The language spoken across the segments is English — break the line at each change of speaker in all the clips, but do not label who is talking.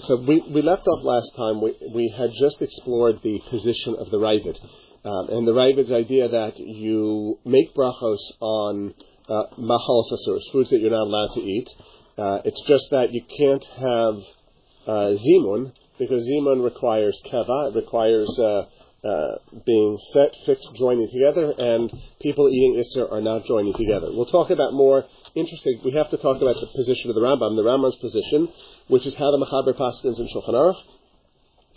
So we, we left off last time. We, we had just explored the position of the Ravid. Um, and the Ravid's idea that you make brachos on uh, mahal sasuros, foods that you're not allowed to eat. Uh, it's just that you can't have uh, zimun because zimun requires keva. It requires uh, uh, being set, fixed, joining together, and people eating isser are not joining together. We'll talk about more interesting. We have to talk about the position of the Rambam, the Rambam's position, which is how the Mechaber Paskins in Shulchan Aruch,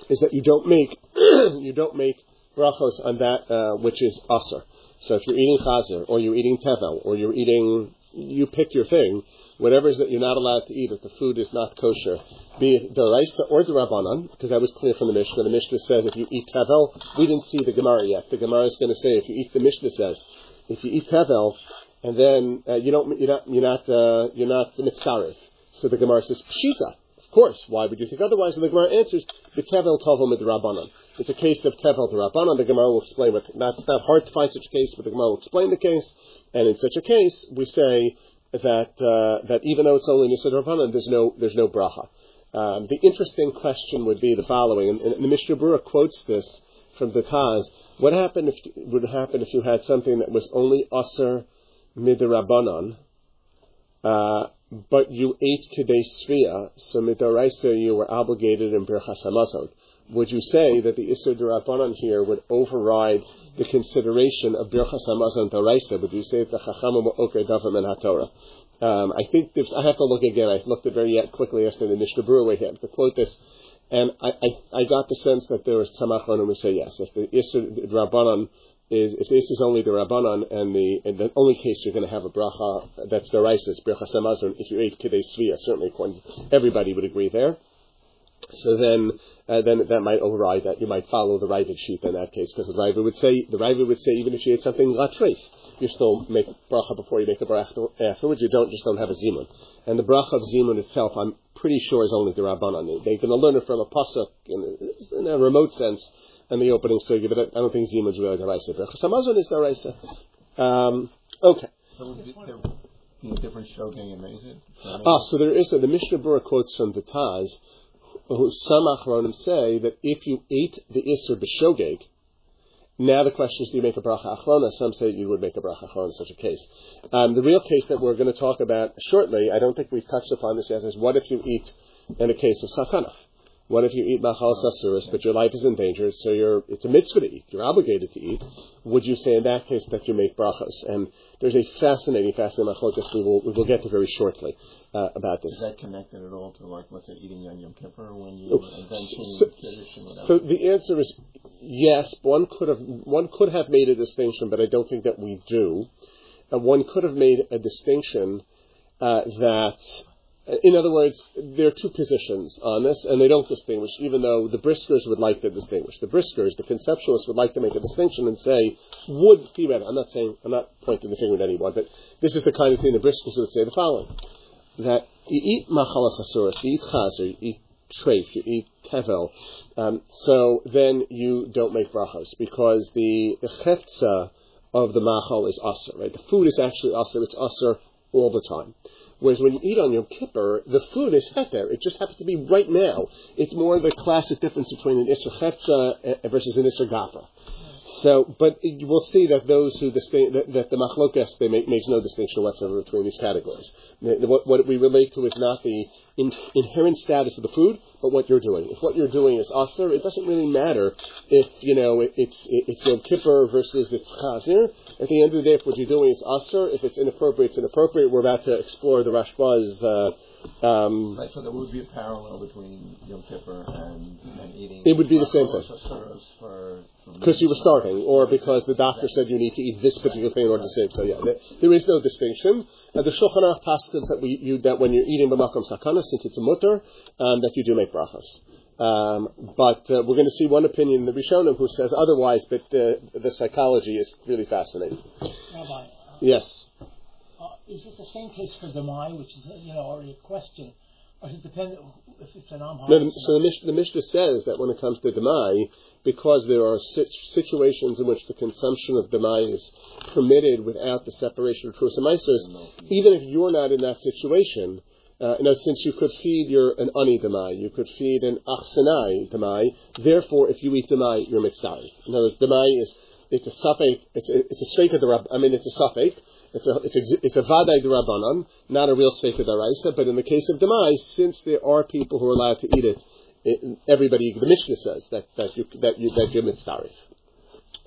is that you don't make you don't make brachos on that uh, which is aser. So if you're eating chazer, or you're eating tevel, or you're eating, you pick your thing, whatever is that you're not allowed to eat if the food is not kosher, be it deraisa or derabanan, because that was clear from the Mishnah. The Mishnah says if you eat tevel, we didn't see the Gemara yet. The Gemara is going to say if you eat the Mishnah says if you eat tevel, and then uh, you don't, you're not, you're not, uh, you're not. So the Gemara says pshita. Of course, why would you think otherwise? And the Gemara answers the tevel tovel midrabanan. It's a case of tevel derabanan. The Gemara will explain what. That's not hard to find such a case, but the Gemara will explain the case. And in such a case, we say that uh, that even though it's only nisad derabanan, there's no there's no bracha. Um, the interesting question would be the following, and, and the Mishnah Berurah quotes this from the Taz. What happened if would happen if you had something that was only aser midrabanan, uh, but you ate kidei svia, so midaraisa you were obligated in birchas hamazon. Would you say that the isur derabanan here would override the consideration of birchas hamazon daraisa? Would you say that the chachamim were okay davam and hatorah? Um, I think this, I have to look again. I looked at very quickly yesterday the Mishnah Berurah here to quote this, and I, I, I, got the sense that there was tzamach who say yes. If the isur derabanan is if this is only the Rabbanan and the in the only case you're going to have a bracha that's deraisis bracha samazon if you ate kidei svia certainly everybody would agree there. So then, uh, then that might override that. You might follow the Ravid sheet in that case, because the Ravid would say the Ravid would say even if you ate something latreif, you still make bracha before you make a bracha afterwards. You don't just don't have a zimun. And the bracha of zimun itself, I'm pretty sure is only the Rabbanan. They're going to learn it from a pasuk in, in a remote sense and the opening sugi, but I don't think Zima is really deraisa. Berachas Hamazon is deraisa. Um, okay.
So different shogeg and mezid?
Ah, so there is a, the Mishnah Berurah quotes from the Taz, who some achronim say that if you ate the iser b'shogeg, now the question is, do you make a bracha achrona? Some say you would make a bracha achrona in such a case. Um, the real case that we're going to talk about shortly, I don't think we've touched upon this yet, is what if you eat in a case of sakana? What if you eat machal sasuris, but your life is in danger, so you're, it's a mitzvah to eat, you're obligated to eat? Would you say in that case that you make brachas? And there's a fascinating, fascinating machlokas we will, we will get to very shortly uh, about this.
Is that connected at all to like what's it eating on Yom Kippur when you
oh, so, so the answer is yes. One could have one could have made a distinction, but I don't think that we do. And one could have made a distinction uh, that in other words, there are two positions on this, and they don't distinguish, even though the Briskers would like to distinguish. The Briskers, the conceptualists, would like to make a distinction and say, would theoretically, I'm not saying, I'm not pointing the finger at anyone, but this is the kind of thing the Briskers would say the following, that you eat machalas asuras, you eat chazer, you eat treif, you eat tevel, um, so then you don't make brachos, because the, the cheftza of the machal is aser, right? The food is actually aser, it's aser all the time. Whereas when you eat on Yom Kippur, the food is heter. It just happens to be right now. It's more of the classic difference between an Isser Chetza eh, versus an Isser Gapa. So, but you will see that those who distinct, that, that the machlokas they make, makes no distinction whatsoever between these categories. What, what we relate to is not the in, inherent status of the food, but what you're doing. If what you're doing is aser, it doesn't really matter if you know it, it's it, it's Yom Kippur versus it's Chazir. At the end of the day, if what you're doing is aser, if it's inappropriate, it's inappropriate. We're about to explore the Rashba's. Uh,
um, right, so there would be a parallel between Yom Kippur and, and eating.
It would be the same thing. Because you were starting, or because the doctor said you need to eat this particular thing in order to save. So yeah, there, there is no distinction. And the Shulchan Aruch passes that we you, that when you're eating b'makom sakana, since it's a mutter, um, that you do make brachas. Um, but uh, we're going to see one opinion in the Rishonim who says otherwise, but the, the psychology is really fascinating.
Rabbi, uh,
yes.
Uh, is it the same case for Demai, which is you know already a question, or does it depend if it's an Amhar?
No, so the, Mish- the Mishnah says that when it comes to Demai, because there are situations in which the consumption of Demai is permitted without the separation of truth and Meisers, even if you're not in that situation, Uh, now, since you could feed your an ani demai, you could feed an achsanai demai. Therefore, if you eat demai, you're mitzvah. In other words, demai is it's a suffix. It's a it's a the. derab. I mean, it's a suffix. It's a it's a it's a vaday derabanan, not a real sveika deraisa. But in the case of demai, since there are people who are allowed to eat it, it everybody the Mishnah says that that you that you that you're mitzvah.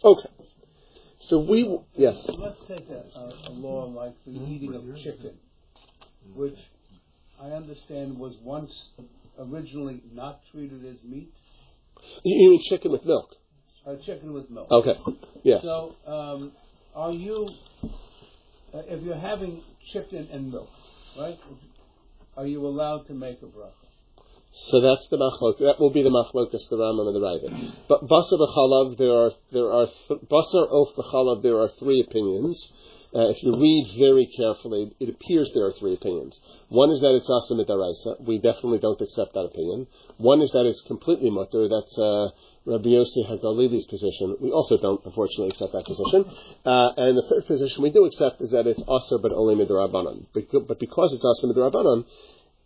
Okay. So we yes.
Let's take a, a, a law like the eating of chicken, which I understand was once originally not treated as meat.
You mean chicken with milk?
Uh, chicken with milk.
Okay. Yes.
So, um, are you, uh, if you're having chicken and milk, right? Are you allowed to make a bracha?
So that's the machlok. That will be the machlokas, the Rambam and the Ravid. But basar b'chalav, there are there are th- basar of b'chalav. There are three opinions. Uh, if you read very carefully, it appears there are three opinions. One is that it's asa midaraisa. We definitely don't accept that opinion. One is that it's completely mutter. That's uh, Rabbi Yossi Hagalili's position. We also don't, unfortunately, accept that position. Uh, and the third position we do accept is that it's asa but only midarabanan. But because it's asa midarabanan,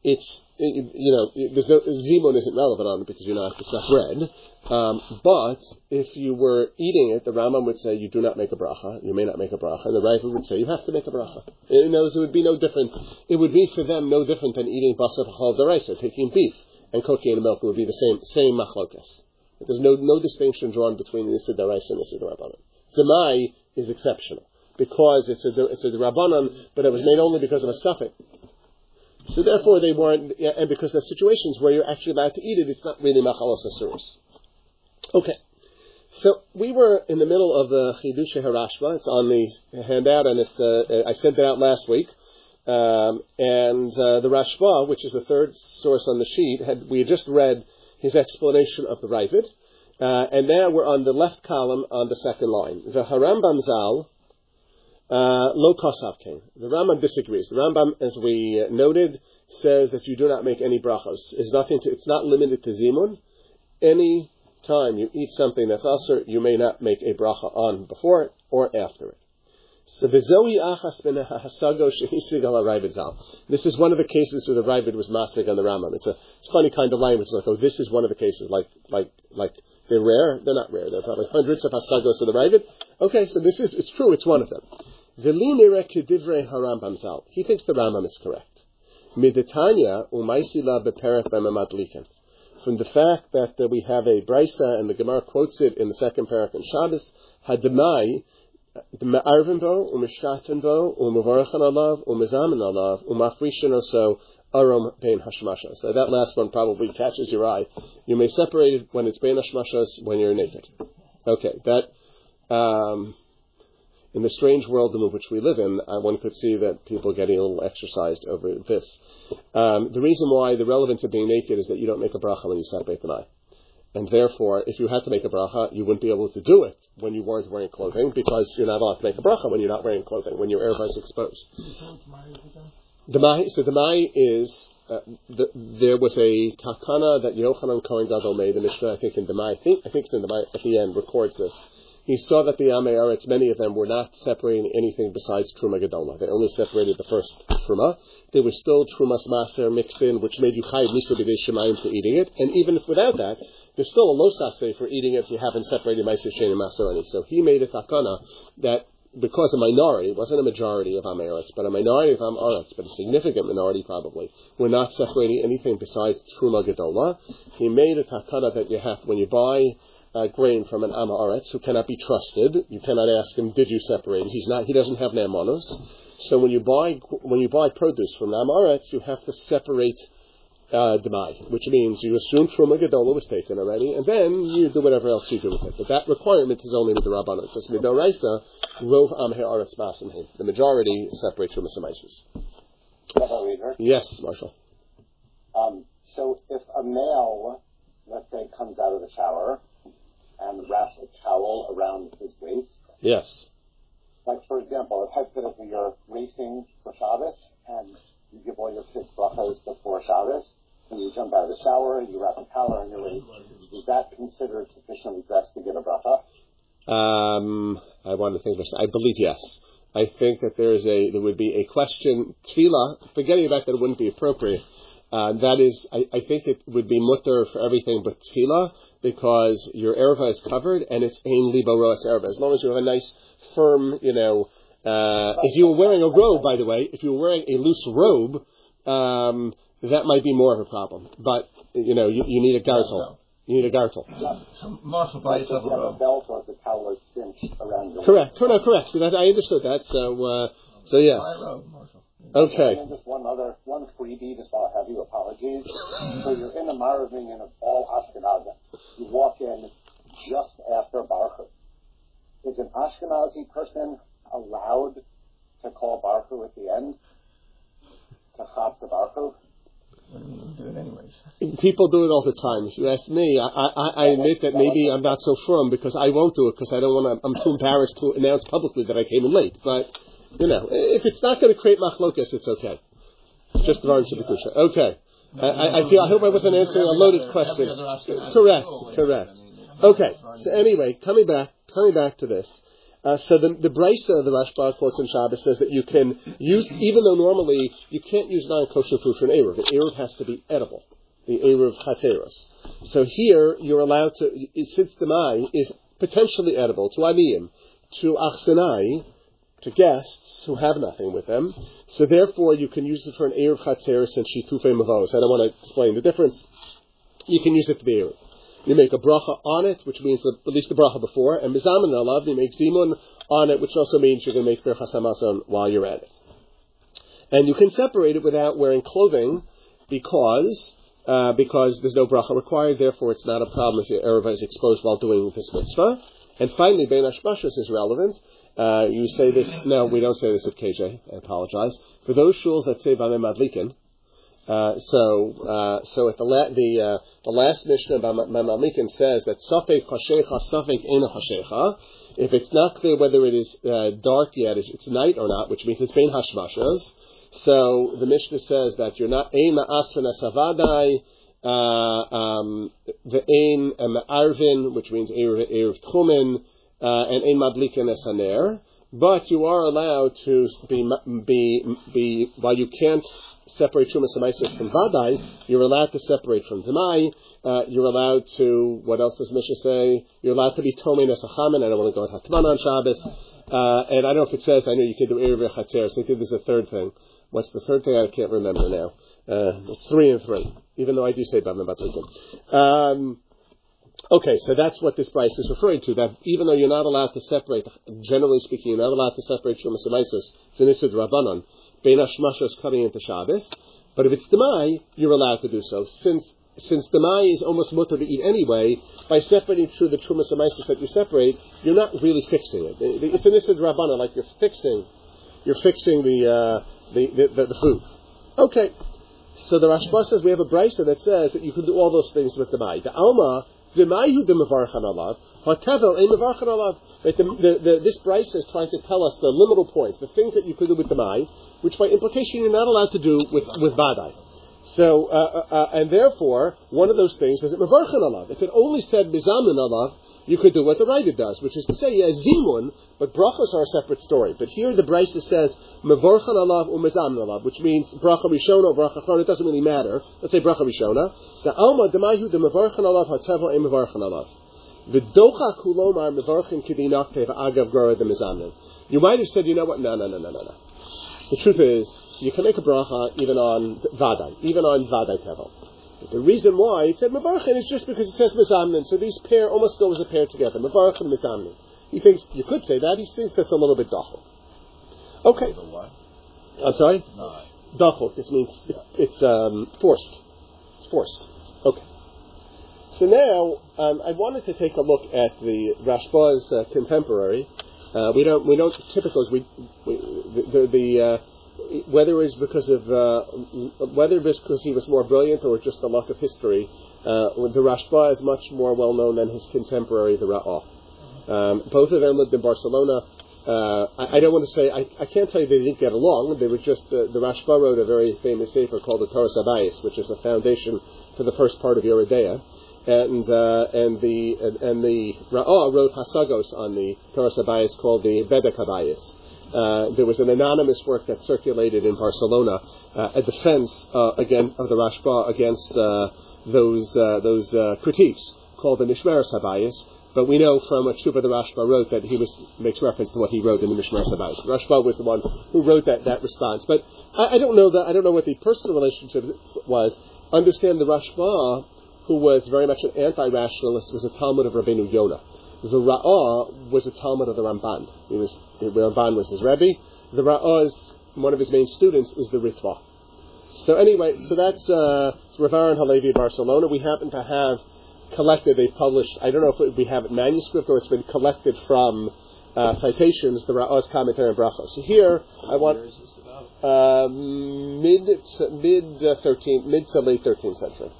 it's you know there's no isn't relevant on it because you're not it's not bread. Um, but if you were eating it, the Rambam would say you do not make a bracha. You may not make a bracha, and the Rav would say you have to make a bracha. In other words, it would be no different. It would be for them no different than eating basar chal deraisa, taking beef and cooking in milk. It would be the same same machlokas. There's no no distinction drawn between Issa deraisa and Issa rabbanon. Demai is exceptional because it's a it's a rabbanon, but it was made only because of a suffix. So therefore, they weren't, and because there's situations where you're actually allowed to eat it, it's not really machalos asuros. Okay. So we were in the middle of the Chidush Harashba. It's on the handout, and it's uh, I sent it out last week. Um, and uh, the Rashba, which is the third source on the sheet, had we had just read his explanation of the Ravid, uh, and now we're on the left column on the second line. The Harambam Zal uh, Lo Kosav King. The Rambam disagrees. The Rambam, as we uh, noted, says that you do not make any brachos. It's nothing to, it's not limited to zimun. Any time you eat something that's usher, you may not make a bracha on before it or after it. So. This is one of the cases where the Ravid was masig on the Rambam. It's a it's funny kind of language. It's like, oh, this is one of the cases. Like like like they're rare. They're not rare. There are probably hundreds of hasagos of the Ravid. Okay, so this is it's true. It's one of them. He thinks the Rambam is correct. Miditanya umaisila beperek. From the fact that uh, we have a brisa and the Gemara quotes it in the second parak in Shabbos, hademai Arvin bo, umishkatin bo, umavarachan alav, umizamin alav, umafrishin oso, arom bein hashmashas. So that last one probably catches your eye. You may separate it when it's bein hashmashas when you're naked. Okay, that um, in the strange world in which we live in, uh, one could see that people getting a little exercised over this. Um, the reason why the relevance of being naked is that you don't make a bracha when you separate the eye. And therefore, if you had to make a bracha, you wouldn't be able to do it when you weren't wearing clothing because you're not allowed to make a bracha when you're not wearing clothing, when your erev is exposed. The mai, so the mai is uh, the, there was a takana that Yochanan Kohen Gadol made. The Mishnah, I think, in the mai, I think, I think it's in the mai at the end, records this he saw that the Ameyaretz, many of them were not separating anything besides Truma Gedola. They only separated the first Truma. There was still Trumas Maser mixed in, which made you Chayiv Misa B'dei Shemayim for eating it. And even if without that, there's still a Losase for eating it if you haven't separated Meiser Shein and Maserani. So he made a takana that because a minority, it wasn't a majority of Ameretz, but a minority of Ameretz, but a significant minority probably, were not separating anything besides Truma Gedola. He made a takana that you have, when you buy uh, grain from an Amaretz who cannot be trusted. You cannot ask him, "Did you separate?" He's not. He doesn't have namanos. So when you buy when you buy produce from Amaretz, you have to separate uh, demai, which means you assume Truma Gedola was taken already, and then you do whatever else you do with it. But that requirement is only with the Rabbanah. Just Midoraisa, Rov Am Ha'aretz Masim The majority separate Truma Samaisus. Yes, Marshall.
Um, so if a male, let's say, comes out of the shower and wrap a towel around his waist.
Yes.
Like, for example, if hypothetically you're racing for Shabbos and you give all your kids brachos before Shabbos, and you jump out of the shower, and you wrap a towel around your waist, is that considered sufficiently dressed to get a bracha?
Um, I want to think. I believe yes. I think that there is a there would be a question tefillah, forgetting about that it wouldn't be appropriate. Uh, that is, I, I think it would be mutter for everything but tefillah because your erva is covered and it's ein libo roas erva. As long as you have a nice firm, you know, uh, if you were wearing a robe, by the way, if you were wearing a loose robe, um, that might be more of a problem. But you know, you, you need a gartel. You need a gartel.
So Marshall by yourself
you
a
belt or the towel is cinched around your
Correct. No, correct. So that I understood that. So, uh, so yes.
Buy a robe, Marshall.
Okay.
And just one other, one freebie, just while I have you, apologies. so you're in a Maraving in a all Ashkenazim. You walk in just after Baruch. Is an Ashkenazi person allowed to call Baruch at the end? To chop the Baruch Hu?
I mean, we do it anyways.
People do it all the time. If you ask me, I, I, I admit that maybe I'm not so firm because I won't do it because I don't want to. I'm too embarrassed to announce publicly that I came in late. But you know, if it's not going to create machlokas, it's okay. It's just the Shabakusha. Okay. I, I, feel. I hope I wasn't answering a loaded question. Correct. Correct. Okay. So anyway, coming back, coming back to this. Uh, so the the brisa, of the Rashba quotes in Shabbos says that you can use, even though normally you can't use non-kosher food for an eruv. The eruv has to be edible. The eruv chateros. So here you're allowed to, since the mai is potentially edible to aliyim, to achsenai, to guests who have nothing with them. So therefore you can use it for an eruv chateros and shitufei mavos. I don't want to explain the difference. You can use it for the eruv. You make a bracha on it, which means the, at least the bracha before, and mizamin alav, you make zimun on it, which also means you're going to make berachas hamazon while you're at it. And you can separate it without wearing clothing because uh, because there's no bracha required. Therefore, it's not a problem if your erva is exposed while doing this mitzvah. And finally, ben hashmashas is relevant. Uh, you say this. No, we don't say this at KJ. I apologize for those shuls that say bameh madlikin. Uh, so, uh, so at the la- the uh, the last Mishnah by Mamalikin says that safek chashecha safek ena chashecha. If it's not clear whether it is uh, dark yet, it's night or not, which means it's been hashmashas. So the Mishnah says that you're not ein ma'asvena savadai, um, the ein ma'arvin, which means erev erev tchumen, and ein madlikin esaner. But you are allowed to be be be while you can't separate Shumas and from Vadai, you're allowed to separate from Demai, uh, you're allowed to, what else does Mishnah say? You're allowed to be Tomei Nesachamen, I don't want to go with Hatman on Shabbos, uh, and I don't know if it says, I know you can do Erev Chatzer, so I think there's a third thing. What's the third thing? I can't remember now. Uh, three and three, even though I do say Bameh Madlikin. Um, Okay, so that's what this price is referring to. That even though you're not allowed to separate, generally speaking, you're not allowed to separate Shumas and Isis, it's an Isid Rabbanon, Bein Hashmashos coming into Shabbos. But if it's Demai, you're allowed to do so. Since since Demai is almost mutter to eat anyway, by separating through the Trumas and that you separate, you're not really fixing it. It's an Isid Rabbanon, like you're fixing, you're fixing the, uh, the, the, the, the food. Okay. So the Rashba says we have a brisa that says that you can do all those things with the Demai. The Alma Demayu demavarchan alav, hatevel ein mevarchan alav. The, the, the, this Bryce is trying to tell us the liminal points, the things that you could do with Demai, which by implication you're not allowed to do with, with Vadai. So, uh, uh, uh, and therefore, one of those things is mevarchan alav. If it only said mizamin alav, you could do what the Raida does, which is to say, yes, zimun, but brachas are a separate story. But here the Bryce says mevarchan alav umezamin alav, which means bracha rishona or bracha achron. It doesn't really matter. Let's say bracha rishona. The alma demayu the mevarchan alav hatevel ein mevarchan alav. V'docha kulomar mevarchin kidinakte agav gora the mizamin. You might have said, you know what? No, no, no, no, no, no. The truth is, you can make a bracha even on vadai, even on vadai tevel. But the reason why it said mevarchin is just because it says mizamnin, so these pair almost go as a pair together. Mevarchin and mizamnin. He thinks you could say that. He thinks that's a little bit dachel. Okay? I'm sorry.
No.
Dachel. This means it's, it's um, forced. It's forced. Okay. So now um, I wanted to take a look at the Rashba's uh, contemporary. Uh, we don't we don't typically we, we the, the, the uh, whether it's because of uh, whether it's because he was more brilliant or just the luck of history. Uh, the Rashba is much more well known than his contemporary, the Ra'ah. Um, both of them lived in Barcelona. Uh, I, I don't want to say I, I can't tell you they didn't get along. They were just uh, the Rashba wrote a very famous sefer called the Toras Habayis, which is the foundation for the first part of Yoreh De'ah, and uh, and the and, and the Ra'ah wrote Hasagos on the Toras Habayis called the Bedek Habayis. Uh, there was an anonymous work that circulated in Barcelona, uh, a defense uh, again of the Rashba against uh, those uh, those critiques called the Mishmeres Habayis. But we know from what Shuba the Rashba wrote that he was makes reference to what he wrote in the Mishmeres Habayis. Rashba was the one who wrote that, that response. But I, I don't know that I don't know what the personal relationship was. Understand the Rashba, who was very much an anti-rationalist, was a talmid of Rabbeinu Yonah. The Ra'ah was a talmid of the Ramban. He was, the Ramban was his Rebbe. The Ra'ah's, one of his main students is the Ritva. So anyway, so that's uh, Rav Aaron Halevi of Barcelona. We happen to have collected, they published, I don't know if it, we have it manuscript or it's been collected from uh, citations, the Ra'ah's commentary on Brachos. So here, I want uh, mid to, mid uh, 13th, mid to late 13th century.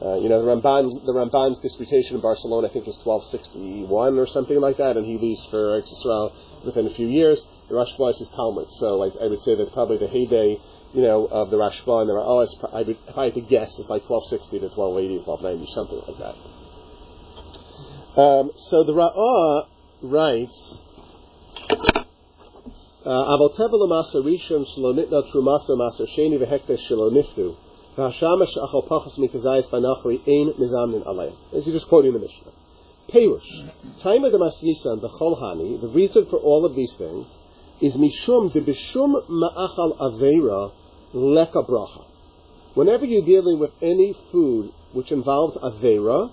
Uh, you know, the Ramban, the Ramban's disputation in Barcelona, I think, was 1261 or something like that, and he leaves for Israel within a few years. The Rashba is his talmid, so I, I, would say that probably the heyday, you know, of the Rashba and the Ra'os, oh, I would, if I had to guess, is like 1260 to 1280, 1290, something like that. Um, so the Ra'ah oh, writes. Uh, as you just quoting the Mishnah. Perush, time of the Masnisa the Cholhani, the reason for all of these things is Mishum The Bishum Ma'achal Avera Leka Bracha. Whenever you're dealing with any food which involves Avera,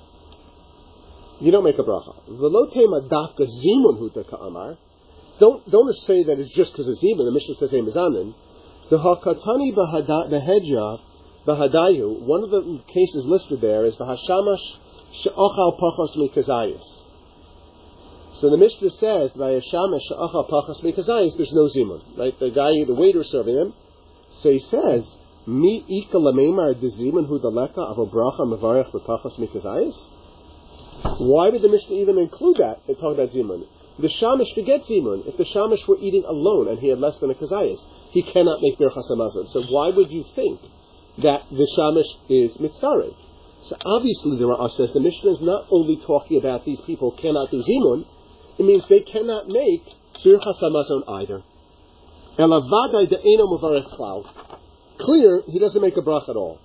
you don't make a bracha. Velotema dafka zimun hutaka amar. Don't don't say that it's just because of zimun. The Mishnah says hey mizanin. The hakatani bahedja Bahadayu, one of the cases listed there is Vahashamash She'ochal Pachos Mikazayis. So the Mishnah says, Vahashamash She'ochal Pachos Mikazayis, there's no zimun. Right? The guy, the waiter serving him, so he says, Mi ika lamemar de zimun hu daleka of bracha mevarech b'pachos mikazayis? Why would the Mishnah even include that and talk about zimun? The shamish forgets zimun. If the shamish were eating alone and he had less than a kazayis, he cannot make their chasamazon. So why would you think that the shamish is mitzvah. So obviously the Ra'ah says the Mishnah is not only talking about these people cannot do zimun, it means they cannot make birchas hamazon either. Elavadai de'eno muvarech klal. Clear, he doesn't make a brach at all.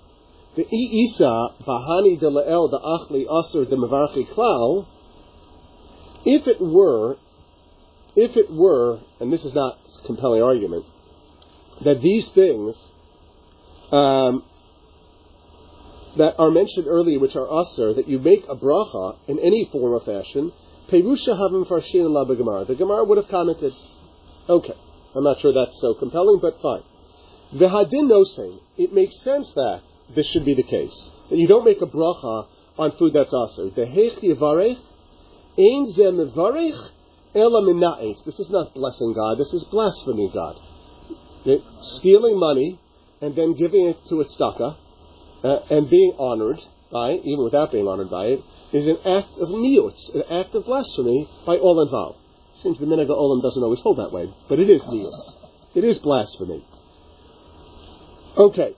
The isa bahani de achli asur de mavarchi klal. If it were, if it were, and this is not a compelling argument, that these things um, that are mentioned earlier, which are asr, that you make a bracha in any form or fashion, perusha havim farshin la Gemara. The Gemara would have commented, okay, I'm not sure that's so compelling, but fine. The hadin nosing, it makes sense that this should be the case. That you don't make a bracha on food that's asr. The hech yivarech, ein ze mivarech, ela. This is not blessing God, this is blaspheming God. Stealing money and then giving it to a tzedakah uh, and being honored by it, even without being honored by it, is an act of miutz, an act of blasphemy by all involved. Seems the Minhag Olam doesn't always hold that way, but it is miutz. It is blasphemy. Okay.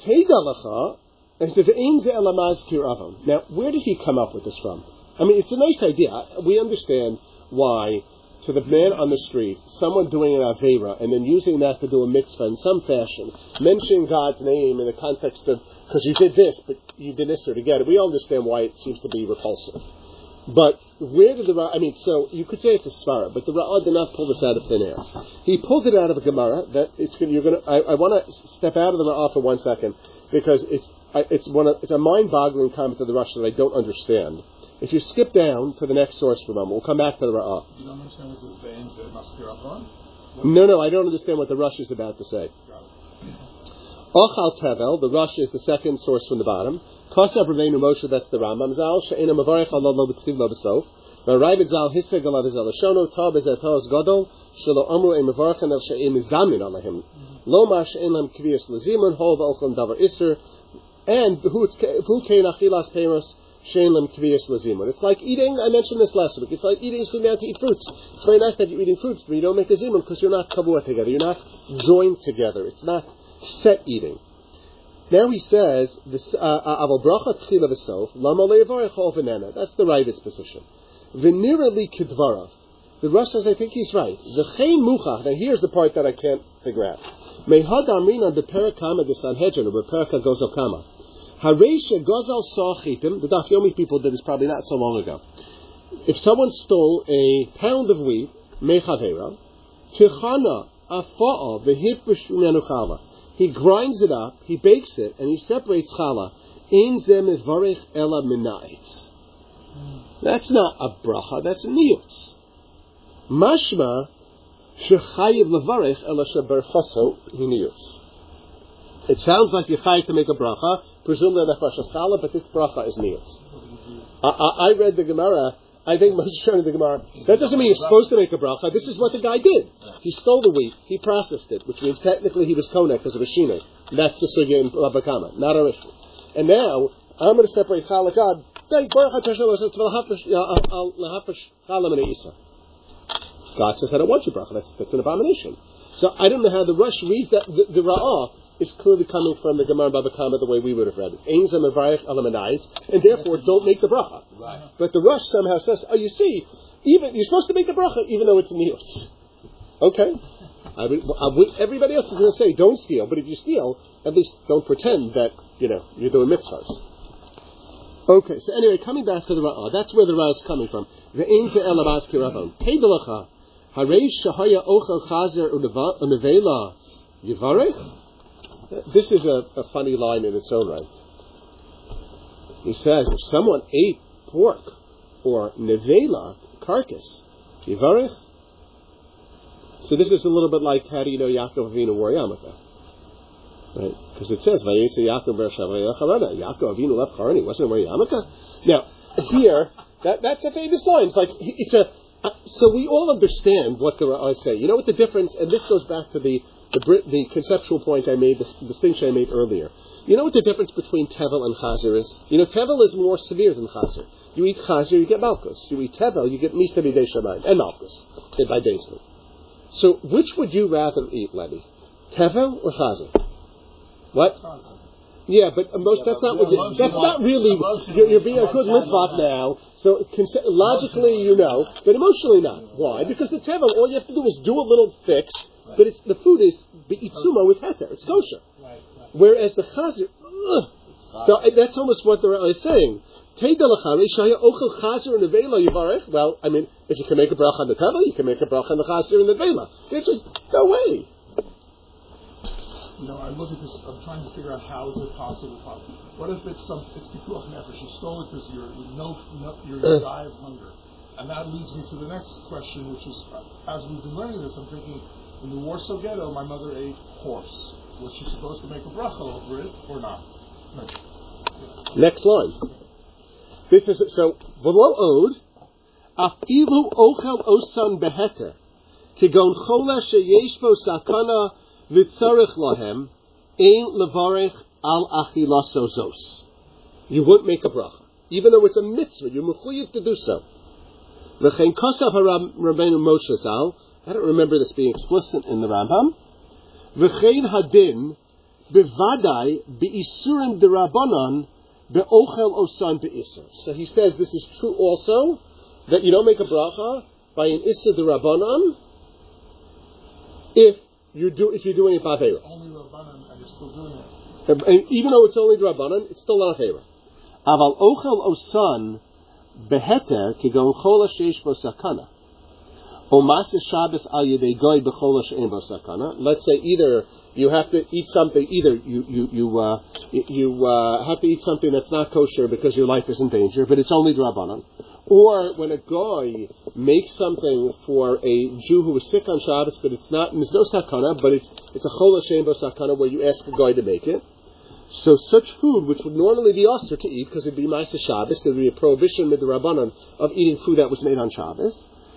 Teidalacha is the ve'in ze'elamazkir avon. Now, where did he come up with this from? I mean, it's a nice idea. We understand why to the man on the street, someone doing an Avera, and then using that to do a mitzvah in some fashion, mentioning God's name in the context of, because you did this, but you did this or to get it. We all understand why it seems to be repulsive. But where did the Ra- I mean, so you could say it's a svara, but the Ra'ah did not pull this out of thin air. He pulled it out of a Gemara. That it's going. you're going to. I, I want to step out of the Ra'ah for one second because it's I, it's one of, it's a mind-boggling comment of the Rosh that I don't understand. If you skip down to the next source for a moment, we'll come back to the Ra'ah.
You don't understand what the veins that Maskir
No, no, I don't understand what the Rosh is about to say. Ochal Tevel, the Rosh is the second source from the bottom. Kosav Rabbeinu Moshe, that's the Rambam. Zal, She'ena Mavarech Allah Lo B'Ksiv Lo B'Sof. V'Raibid Zal Hisseg Allah V'Zel Shono, Tav Ezet Hoz Godol, Shelo Amru Ein Mavarchen El She'en Mizamin Alahim. Lo Mar She'en Lam Kviyas Lezimun, Hol V'Ochlam Davar Isser, and Who Kein Achilas Peros, Shein kviyas. It's like eating, I mentioned this last week, it's like eating, sitting down to eat fruits. It's very nice that you're eating fruits, but you don't make a zimun because you're not kavua together. You're not joined together. It's not set eating. Now he says, uh, uh, venena. That's the rightest position. V'nira li. The Rosh says, I think he's right. The Chain Muchach, now here's the part that I can't figure out. Mehad Amrina the Perakama de Sanhedrin, or Peraka Gozal Kama. Haresha Gozal Sachitim, the Daf Yomi people did this probably not so long ago. If someone stole a pound of wheat, Mechavera, Tichana Afa'a Vehipbush Menuchala. He grinds it up, he bakes it, and he separates challah. In zem varech ela minait. That's not a bracha, that's a niyutz. Mashma shechayiv levarech ela sheberchaso niyutz. It sounds like you're chayiv to make a bracha, presumably nefashas challah, but this bracha is niyutz. I, I, I read the Gemara I think Moshe showing the Gemara. That doesn't mean you're supposed to make a bracha. This is what the guy did. He stole the wheat. He processed it, which means technically he was konek because of a shina. That's the sugya in Babakama, not a issue. And now I'm going to separate chalakad. God says, I don't want your bracha. That's, that's an abomination. So I don't know how the Rosh reads that. The, the Ra'ah is clearly coming from the Gemara Baba Kama the way we would have read it. And therefore, don't make the bracha.
Right.
But the Rosh somehow says, oh, you see, even you're supposed to make the bracha even though it's niyos. Okay. I would, I would, everybody else is going to say, don't steal, but if you steal, at least don't pretend that, you know, you're doing mitzvahs. Okay, so anyway, coming back to the Ra'ah, that's where the Ra'ah is coming from. Ve'ein ke'elabas kiravon. Teidalacha, harei shahaya ochel chazer unevela yivarech? This is a, a funny line in its own right. He says, if someone ate pork or nevela, carcass, yivarech? So this is a little bit like how do you know Yaakov Avinu wore yarmulke? Right? Because it says, Vayetze Yaakov Bershavah Yacharana. Yaakov Avinu left Haran, he wasn't wearing yarmulke? Now, here, that, that's a famous line. It's like, it's a, uh, so we all understand what the I say. You know what the difference, and this goes back to the, the, the conceptual point I made, the distinction I made earlier. You know what the difference between tevel and chazer is? You know, tevel is more severe than chazer. You eat chazer, you get malchus. You eat tevel, you get misa b'dei shamayim, and malchus, by daysly. So, which would you rather eat, Lenny? Tevel or chazer? What? Yeah, but most
Yeah,
that's
but
not what
the
that's not really you're, you're being a good
litvak
now. So conce- logically you know, but emotionally not. Why? Because the tevel, all you have to do is do a little fix, but it's the food is beitsumo is heter, it's kosher.
Right, right.
Whereas the chazer, ugh. so that's almost what the Ra'ah is saying. Teidalachare shaya ochel and nevela yivarech. Well, I mean, if you can make a bracha on the tevel, you can make a bracha on the chazer and the vela. There's just no way.
You know, I look at this. I'm trying to figure out how is it possible. What if it's some? It's pikuach nefesh. You stole it because you're you know, no, you're you die of hunger, and that leads me to the next question, which is, as we've been learning this, I'm thinking, in the Warsaw Ghetto, my mother ate horse. Was she supposed to make a bracha over it or not?
Next line. This is so below ode. Afilu ochel osan beheter, kigon chola sheyesh bo sakana v'tzarich lahem, ein levarich al achilaso zos. You wouldn't make a bracha, even though it's a mitzvah. You're mechuyev to do so. V'chein kosav harab Rabbeinu Moshe Zal. I don't remember this being explicit in the Rambam. V'chein hadin bevadai beisurim derabanan be'ochel osan be'isur. So he says this is true also that you don't make a bracha by an issa derabanan if you do if you're doing it ba'avera.
Only Rabbanan, and you're still doing it.
And even though it's only derabanan, it's still not avera. Aval ochel osan beheter kigon chol sheish bo sakana. Let's say either you have to eat something, either you you you uh, you- uh, have to eat something that's not kosher because your life is in danger, but it's only drabanan. Or when a goy makes something for a Jew who is sick on Shabbos, but it's not, there's no sakana, but it's it's a chol she'en bo sakana where you ask a goy to make it. So such food, which would normally be usher to eat because it'd be Maisa Shabbos, there would be a prohibition with the Rabbanon of eating food that was made on Shabbos.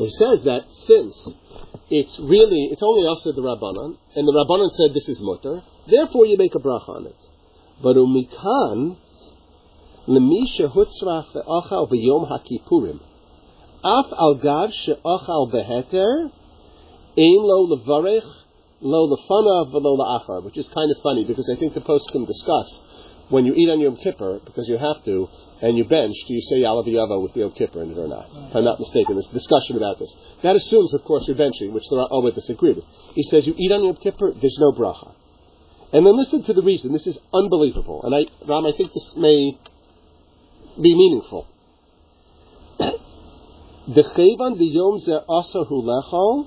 So he says that since it's really, it's only us at the Rabbanan, and the Rabbanan said this is mutter, therefore you make a bracha on it. But umikan, lemisha hutzrach ve'achal v'yom hakipurim, af al gav she'achal beheter, ein lo levarech, lo lefanav v'lo la'achar, which is kind of funny because I think the post can discuss when you eat on Yom Kippur, because you have to, and you bench, do you say Yaaleh Veyavo with the Yom Kippur in it or not? If I'm not mistaken, there's discussion about this. That assumes, of course, you're benching, which there are all with. He says you eat on Yom Kippur, there's no bracha. And then listen to the reason. This is unbelievable. And I, Ram, I think this may be meaningful. The chevan biyom ze asahu lechol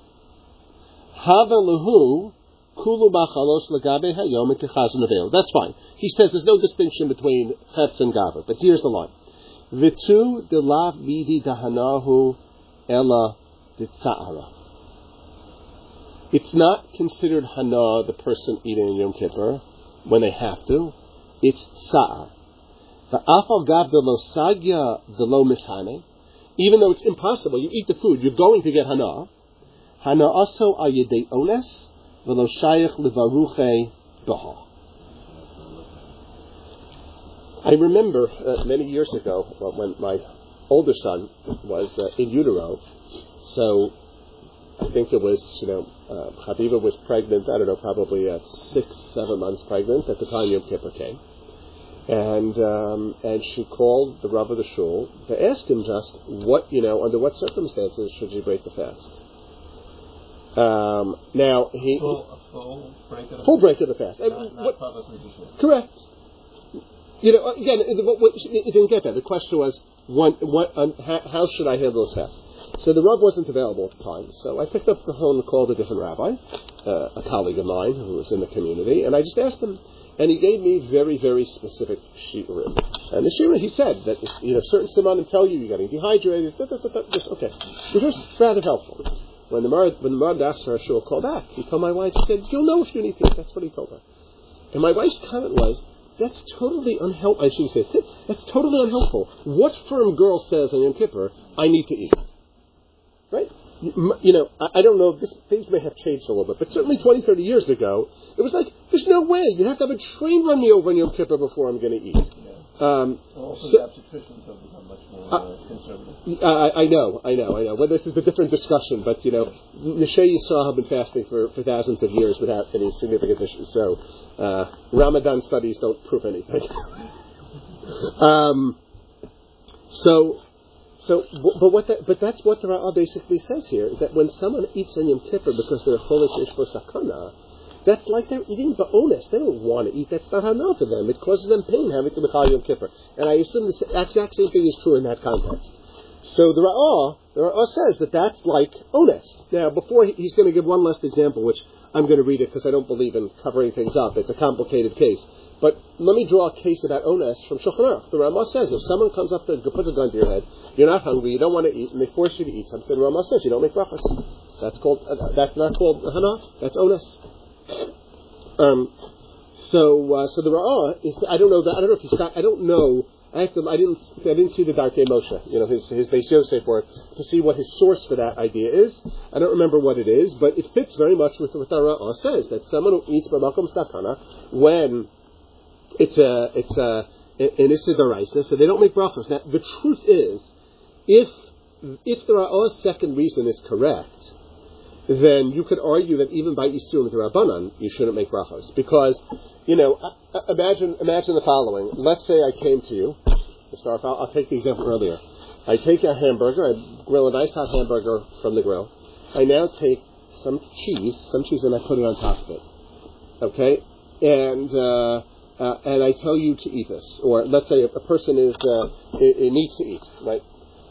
hava lehu kulu bachalos lagabe hayom That's fine. He says there's no distinction between chetz and gava. But here's the line: Vitu de lav midi dahanahu ella ditzara. It's not considered hana the person eating in Yom Kippur when they have to. It's tsa'ar. The afal gav the losagya the lo mishane. Even though it's impossible, you eat the food, you're going to get hana. Hana also ayedei ones v'lo shayach levaruche baha. I remember uh, many years ago when my older son was uh, in utero, so I think it was, you know, uh, Habiba was pregnant, I don't know, probably at six, seven months pregnant at the time Yom Kippur came and um, and she called the Rav of the shul to ask him just what you know under what circumstances should she break the fast. Um, now he
full, full break of the
full
fast.
break of the fast.
Not, not
what, correct. You know, again, what, what, you didn't get that. The question was, one, what, um, how, how, should I handle this fast? So the Rav wasn't available at the time, so I picked up the phone and called a different rabbi, uh, a colleague of mine who was in the community, and I just asked him, and he gave me very, very specific shiurim. And the shiurim, he said that, you know, certain simanim tell you you're getting dehydrated, da, da, da, this, okay. It was rather helpful. When the Marad, when the Marad Dachshar Shul called back, he told my wife, he said, you'll know if you to eat. That's what he told her. And my wife's comment was, that's totally unhelpful. I shouldn't say that's totally unhelpful. What firm girl says on Yom Kippur, I need to eat? Right? you know, I don't know, this, things may have changed a little bit, but certainly 20, 30 years ago, it was like, there's no way. You have to have a train run me over on Yom Kippur before I'm going to eat.
Um, also, so, the obstetricians have become much more uh, uh, conservative.
I, I, know, I know, I know. Well, this is a different discussion, but, you know, Neshei Yisrael have been fasting for, for thousands of years without any significant issues, so uh, Ramadan studies don't prove anything. um, so, so, but what that, but that's what the Ra'ah basically says here, that when someone eats on Yom Kippur because they're cholish ish for sakana, that's like they're eating ba'onis. They don't want to eat. That's not enough for them. It causes them pain having to b'chal Yom Kippur. And I assume the exact same thing is true in that context. So the Ra'ah, the Ra'ah says that that's like ones. Now, before he, he's going to give one last example, which I'm going to read it because I don't believe in covering things up. It's a complicated case. But let me draw a case about ones from Shulchan Aruch. The Ramah says if someone comes up and puts a gun to your head, you're not hungry, you don't want to eat, and they force you to eat something, the Ramah says you don't make brachas. That's called. Uh, that's not called hana. That's ones. Um, so uh, so the Ra'ah is. I don't know. I don't know if he. I don't know. I have to. I didn't. I didn't see the Darkei Moshe. You know his his Beis Yosef for it to see what his source for that idea is. I don't remember what it is, but it fits very much with what the Ra'ah says that someone who eats b'makom sakana when it's a it's a an Issa so they don't make brachos. Now the truth is, if if the Ra'ah's second reason is correct, then you could argue that even by Isur Rabbanan, you shouldn't make brachos. Because, you know, imagine imagine the following. Let's say I came to you, I'll, I'll take the example earlier. I take a hamburger, I grill a nice hot hamburger from the grill. I now take some cheese, some cheese, and I put it on top of it. Okay? And, uh, uh, and I tell you to eat this, or let's say a, person is uh, it, it needs to eat, right?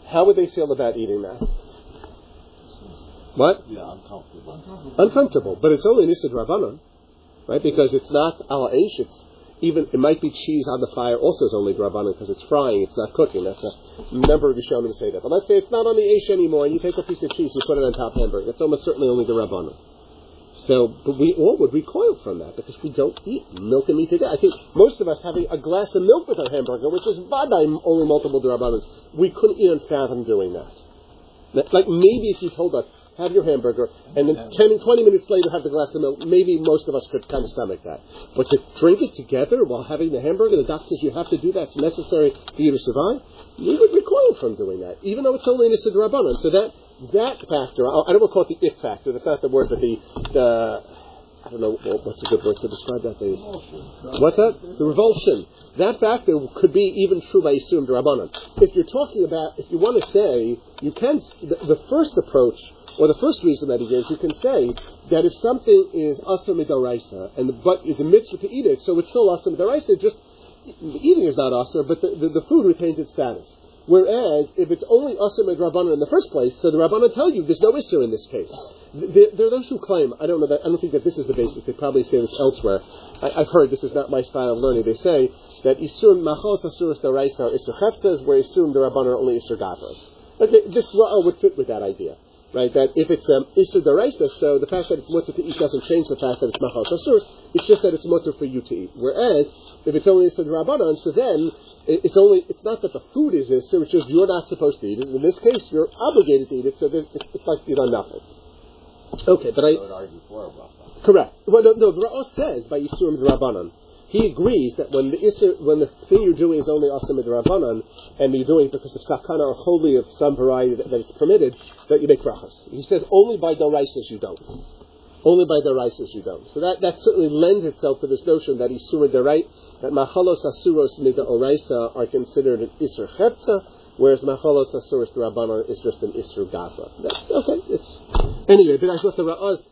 How would they feel about eating that? What?
Yeah, uncomfortable.
Uncomfortable, but it's only Nisid Rabbanon, right? Because it's not ala aish, it's even, it might be cheese on the fire also is only Rabbanon because it's frying, it's not cooking. That's a number of Rishonim say that. But let's say it's not on the aish anymore and you take a piece of cheese, you put it on top hamburger. That's almost certainly only the Rabbanon. So, but we all would recoil from that because we don't eat milk and meat together. I think most of us having a glass of milk with our hamburger, which is vadai only multiple drabanans, we couldn't even fathom doing. That- Like maybe if you told us, have your hamburger, and then 10 and 20 minutes later have the glass of milk, maybe most of us could kind of stomach that. But to drink it together while having the hamburger, the doctor says you have to do that, it's necessary for you to survive, we would recoil from doing that, even though it's only in a Sidrabanan. So that, that factor, I don't want to call it the it factor, that's not the word, but the, the I don't know what's a good word to describe that. The, what's that? The revulsion. That factor could be even true by Yisurim Darabanan. If you're talking about, if you want to say, you can, the, the first approach, or the first reason that he gives, you can say that if something is asa midoraisa, and the, but is a mitzvah to eat it, so it's still asa midoraisa, just, the eating is not asa, but the, the, the food retains its status. Whereas, if it's only asa in the first place, so the rabbanan tell you there's no issue in this case. There, there are those who claim, I don't know that, I don't think that this is the basis, they probably say this elsewhere. I, I've heard, this is not my style of learning, they say that Isur Machos Asuras Daraisa Isur Cheptzas, where Isur Darabanan are only Isur Gavras. Okay, this Ra'ah would fit with that idea. Right, that if it's um, Daraisa, so the fact that it's mutter to eat doesn't change the fact that it's Asuras, it's just that it's mutter for you to eat. Whereas, if it's only Isur Darabanan, so then, it's only, it's not that the food is Isur, it's just you're not supposed to eat it. In this case, you're obligated to eat it, so it's, it's like you've done nothing. Okay, but I,
I would argue for.
Correct. Well, no, no the Ra'ah says by Yisurim Rabbanan. He agrees that when the Isser, when the thing you're doing is only Asim Rabbanan, and you're doing it because of sakana or holy of some variety that, that it's permitted, that you make brachas. He says only by Doraisas you don't. Only by Doraisas you don't. So that, that certainly lends itself to this notion that Isura Derait, that Machalos Asuros Mida Oraisa are considered an Isser Chepza, whereas Machalos Asuros Rabbanan is just an Isser Gafa. Okay, it's anyway. But I thought the Ra'ah's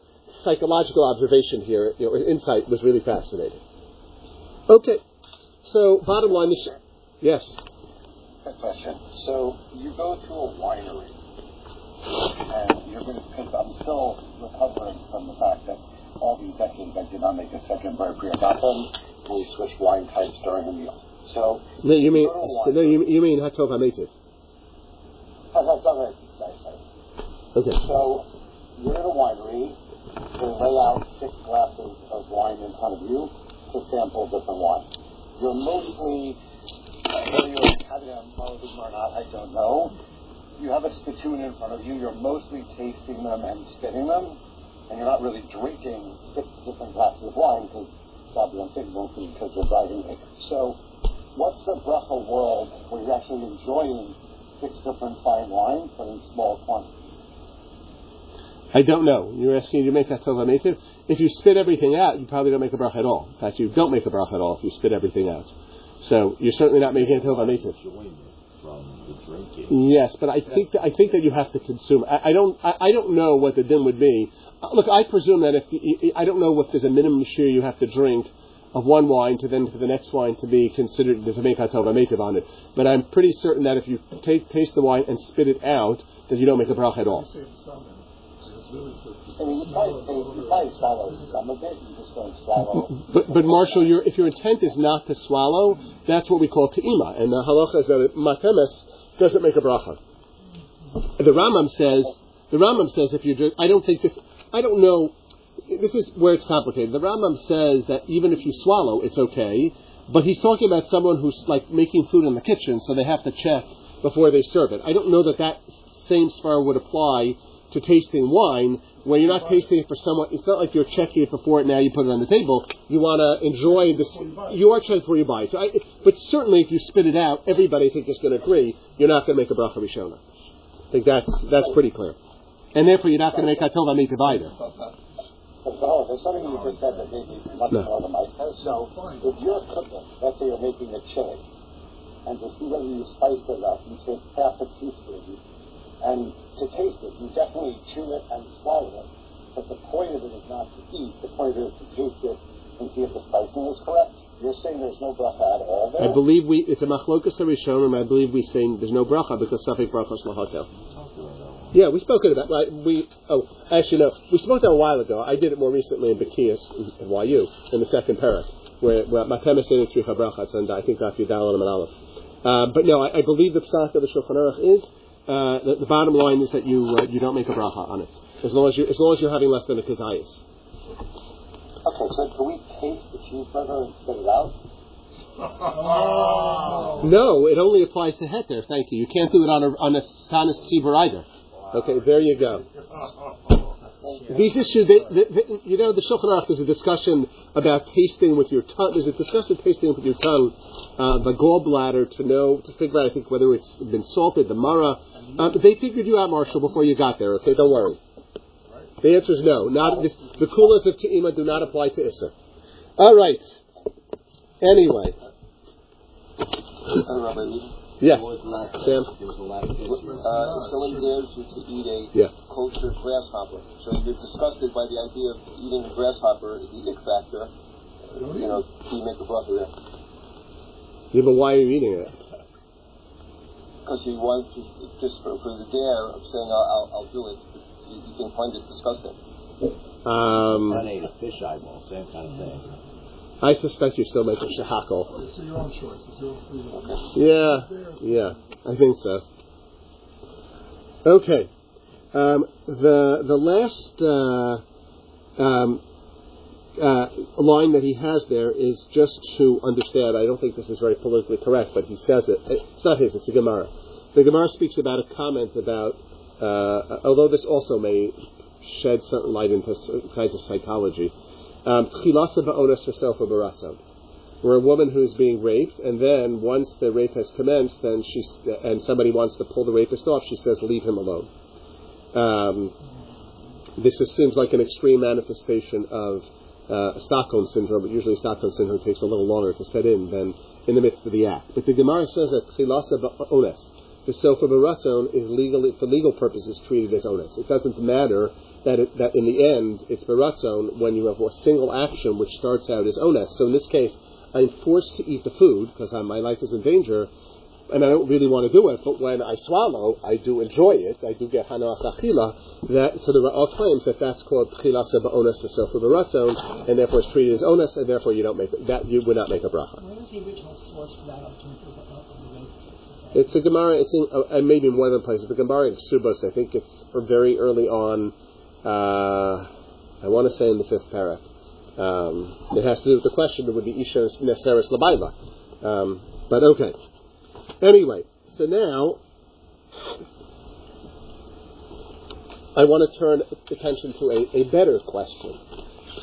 psychological observation here, you know, insight was really fascinating. Okay, so bottom line is, yes,
Good question. So you go to a winery, and you're going to. Because I'm still recovering from the fact that all these decades I did not make a second Borei Pri Hagafen. We switched wine types during a meal. So
no, you mean
go to a
so, no, you, you mean.
Oh, that's all right. Sorry, sorry.
Okay,
So you're at a winery. They lay out six glasses of wine in front of you to sample different wines. You're mostly, whether you're having a Malabim or not, I don't know. You have a spittoon in front of you. You're mostly tasting them and spitting them, and you're not really drinking six different glasses of wine because I'm thinking because you're driving me. So, what's the bracha world where you're actually enjoying six different fine wines, but in small quantities?
I don't know. You're asking to make Hatov Hametiv. If you spit everything out, you probably don't make a bracha at all. In fact, you don't make a bracha at all if you spit everything out. So you're certainly not making Hametiv.
Enjoyment from.
Yes, but I think that, I think that you have to consume. I, I don't I, I don't know what the din would be. Uh, look, I presume that if you, I don't know if there's a minimum share you have to drink of one wine to then for the next wine to be considered to make hatov amativ on it. But I'm pretty certain that if you take taste the wine and spit it out, that you don't make a bracha at all.
I mean, you probably, you probably swallow some of it. You just don't swallow.
But, but Marshall, your, if your intent is not to swallow, that's what we call te'ima. And the halacha is that matemes doesn't make a bracha. The Rambam says, the Rambam says if you drink, I don't think this, I don't know, this is where it's complicated. The Rambam says that even if you swallow, it's okay, but he's talking about someone who's like making food in the kitchen, so they have to check before they serve it. I don't know that that same svara would apply to tasting wine, where you're not tasting it for someone. It's not like you're checking it before it. Now you put it on the table. You want to enjoy this. You are checking before you buy it. So I, but certainly, if you spit it out, everybody I think is going to agree you're not going to make a bracha rishona. I think that's that's pretty clear. And therefore, you're not going to make hatov amitiv either.
Oh, there's something you just said that made me much
No.
more than myself. So, if you're cooking, let's say you're making a chili, and to see whether you spiced it enough, you take half a teaspoon, and to taste it, you definitely chew it and swallow it. But the point of it is not to eat. The point of it is to taste it and see if the spicing is correct. You're saying there's no bracha at all there?
I believe we it's a machlokas rishonim. I believe we say there's no bracha because safek brachos lahakel. Yeah, we spoke about like we. Oh, actually no, we spoke that a while ago. I did it more recently in Bekias in YU in the second parak where where Matemis said it's Richa brachas and I think Yudal and Aleph. Uh, but no, I, I believe the psak of the Shulchan Aruch is uh, the, the bottom line is that you uh, you don't make a bracha on it as long as you as long as you're having less than a kazayas.
Okay, so can we taste the cheeseburger and spit it out?
No, it only applies to heter. Thank you. You can't do it on a on a tanis tzibur either. Okay, there you go. These issues, they, they, they, you know, the Shulchan Aruch, there's a discussion about tasting with your tongue. There's a discussion of tasting with your tongue, uh, the gallbladder, to know, to figure out, I think, whether it's been salted, the mara. Uh, they figured you out, Marshall, before you got there, okay? Don't worry. The answer is no. Not this, The kulas of Te'ima do not apply to Issa. All right. Anyway.
Uh, Rabbi
Yes.
there was the last-
Sam?
there was the last case. Uh, someone dares you to eat a
Yeah.
kosher grasshopper, so you're disgusted by the idea of eating a grasshopper, the ick factor, you know, do you make a bracha there?
Yeah, but why are you eating it?
Because you want to, just for, for the dare of saying, I'll, I'll, I'll do it, you, you can find it disgusting.
Um,
I ate a fish eyeball, same kind of thing.
I suspect you're still making shehakol.
It's your own choice. It's your freedom.
Yeah, yeah, I think so. Okay, um, the the last uh, um, uh, line that he has there is just to understand. I don't think this is very politically correct, but he says it. It's not his. It's a Gemara. The Gemara speaks about a comment about, uh, although this also may shed some light into s- kinds of psychology. Um, where a woman who's being raped, and then once the rape has commenced, then she's and somebody wants to pull the rapist off, she says, "Leave him alone." Um, this is, seems like an extreme manifestation of uh, Stockholm syndrome, but usually Stockholm syndrome takes a little longer to set in than in the midst of the act. But the Gemara says that chilasa ba'ones, the sofa baratzon is legally, for legal purposes, treated as ones. It doesn't matter that it, that in the end it's baratzon when you have a single action which starts out as ones. So in this case, I'm forced to eat the food because my life is in danger, and I don't really want to do it. But when I swallow, I do enjoy it. I do get hanas achila. That so the Ra'ah claims that that's called chila seba onas v'sofa baratzon, and therefore it's treated as onas, and therefore you don't make that you would not make a bracha.
Where is the original source for that up to the, up to the rape case?
It's a Gemara. It's in, uh, and maybe in more than places. The Gemara in Shabbos, I think it's very early on. Uh, I want to say in the fifth parak. Um, it has to do with the question would the Isha Neseris Labaila. Um, but okay. Anyway, so now I want to turn attention to a, a better question,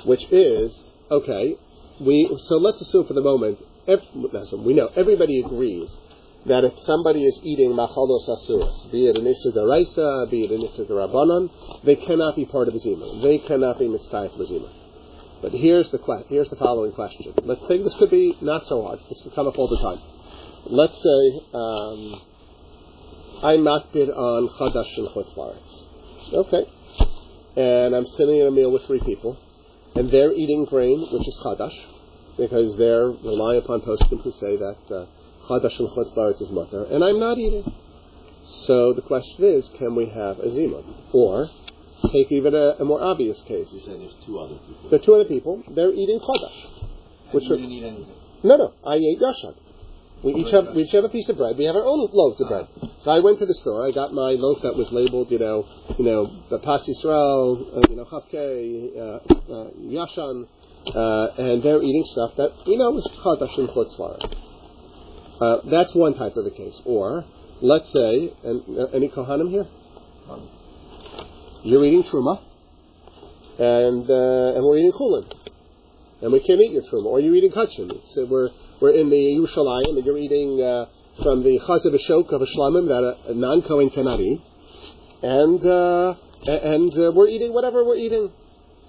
which is okay. We so let's assume for the moment. Listen, we know everybody agrees that if somebody is eating machalos asuras, be it an issa daraisa, be it an issa darabanan, they cannot be part of the zima. They cannot be mitzvah for zima. But here's the here's the following question. Let's think this could be not so hard. This could come up all the time. Let's say um, I'm makbid on chadash and chutz laaretz. Okay, and I'm sitting at a meal with three people, and they're eating grain, which is chadash, because they're relying upon poskim who say that uh, chadash and chutz laaretz is mutter, and I'm not eating. So the question is, can we have a zima? Or take even a, a more obvious case.
You say there's two other people.
are two other people, they're eating chadash. Which
you didn't eat anything.
no, no, I ate yashan. We each have we each have a piece of bread. We have our own loaves of bread. So I went to the store. I got my loaf that was labeled, you know, you know, the pas Yisrael, uh, you know, chafke, uh, uh, yashan, uh, and they're eating stuff that you know is chadash and chutz. Uh, that's one type of a case. Or let's say, and uh, any kohanim here? You're eating truma, and uh, and we're eating Chulin. and we can't eat your truma. Or you're eating kachim. It's, uh, we're we're in the Yerushalayim, and you're eating uh, from the chazav shok of a shlamim that a, a non kohen cannot eat, and uh, and uh, we're eating whatever we're eating.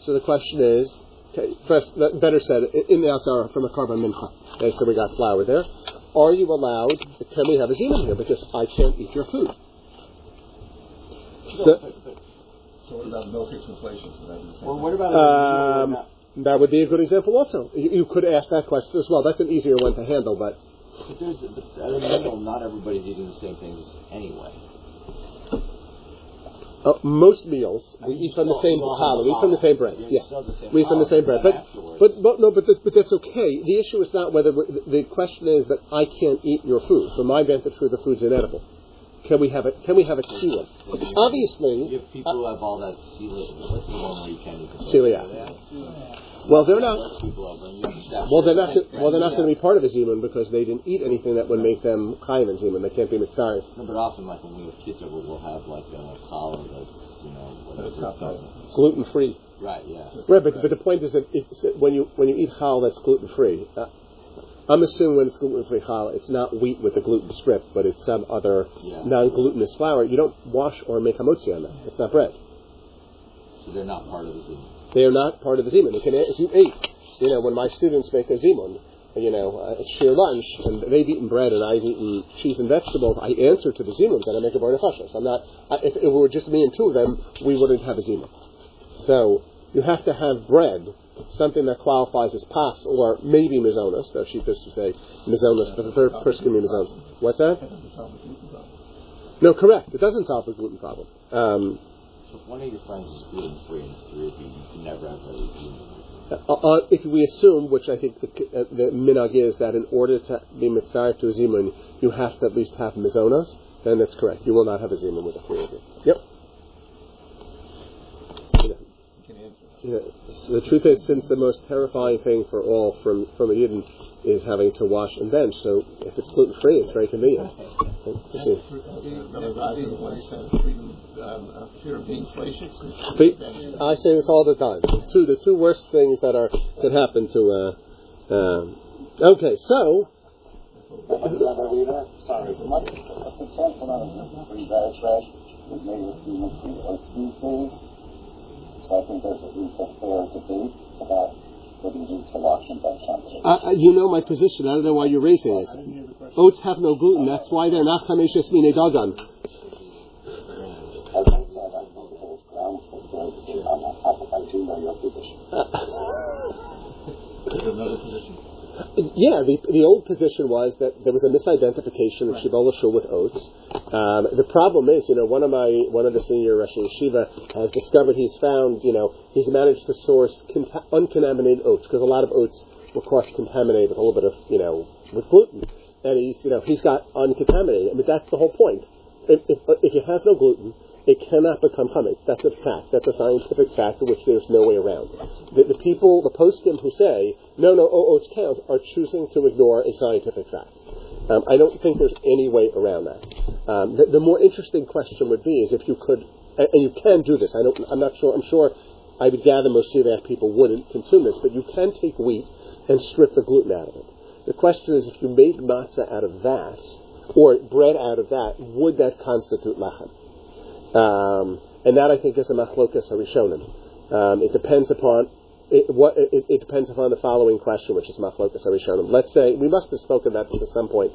So the question is, okay, first, better said, in- in the Azara from the korban mincha. Okay, so we got flour there. Are you allowed? Can we have a zimim here? Because I can't eat your food. So,
So what about no fixed inflation? That is-
Well, what about
um, that would be a good example also. You, you could ask that question as well. That's an easier one to handle, but
But there's, but at a minimum, not everybody's eating the same things anyway.
uh, most meals we eat from the same challah. We eat from the same bread.
Yeah,
Yes,
the same
we eat from the same bread.
but
But but no, but th- but that's okay. The issue is not whether the question is that I can't eat your food. For my benefit, food, the food's inedible. Can we have a can we have a kila? Obviously,
You have people who have all that celiac. What's the one where you can't eat?
Celiac. well they're not.
Most people have, and you accept
Well, they're not. Well, they're not going to be part of a zimun because they didn't eat anything that would make them chayiv in zimun. They can't be mitzvah.
No, but often, like when we have kids over, we'll have like a challah that's you know whatever.
That's not
it's called.
Gluten free.
Right. Yeah.
Right, but, but the point is that it's, that when you when you eat chal that's gluten free, uh, I'm assuming when it's gluten free chal, it's not wheat with the gluten strip, but it's some other
Yeah.
non glutinous flour. You don't wash or make hamotzi on that. It's not bread.
So they're not part of the zim.
They are not part of the zimun. If you ate, you know, when my students make a zimun, you know, uh, it's sheer lunch, and they've eaten bread and I've eaten cheese and vegetables. I answer to the zimun that I make a bar nefashos. I'm not. I, if it were just me and two of them, we wouldn't have a zimun. So you have to have bread, something that qualifies as pas or maybe mizonos. Though she used to say mizonos, but the third person can be mizonos. What's that? No, correct. It doesn't solve the gluten problem. Um,
So if one of your friends is gluten free and it's three of you, you can never have a zim.
uh, uh, if we assume, which I think the, uh, the minhag is, that in order to be mitzvah to a zimun, you have to at least have mizonos, then that's correct. You will not have a zimun with a three of you. Yep. You know,
You can answer.
You know, so the truth is, since the most terrifying thing for all from from a yidden is having to wash and bench, so if it's gluten free, it's very convenient. You see.
Remember the guy who when he said freedom, um, fear of being
I say this all the time. The two, the two worst things that are that happen to. Uh, um, okay, so
sorry, much, a substantial amount of So I think there's at least a fair debate about whether you need to wash and bench on it.
uh, you know my position. I don't know why you're raising it. Oats have no gluten. That's why they're not chameshes mine dagan.
As I said, I think there's grounds for debate on that topic. I do know your position.
Is another position?
Yeah, the, the old position was that there was a misidentification of Shibola Shul with oats. Um, the problem is, you know, one of my one of the senior Rosh Yeshiva has discovered he's found, you know, he's managed to source conta- uncontaminated oats because a lot of oats were cross contaminated with a little bit of, you know, with gluten, and he's, you know, he's got uncontaminated. I mean, that's the whole point. If, if, if it has no gluten, it cannot become chametz. That's a fact. That's a scientific fact which there's no way around. The, the people, the poskim who say, no, no, oh, oats count, are choosing to ignore a scientific fact. Um, I don't think there's any way around that. Um, the, the more interesting question would be is if you could, and, and you can do this. I don't, I'm not sure. I'm sure. I would gather most celiac people wouldn't consume this, but you can take wheat and strip the gluten out of it. The question is, if you made matzah out of that, or bread out of that, would that constitute lechem? Um, and that I think is a machlokas harishonim. Um, it depends upon it, what it, it depends upon the following question, which is machlokas harishonim. Let's say we must have spoken about this at some point.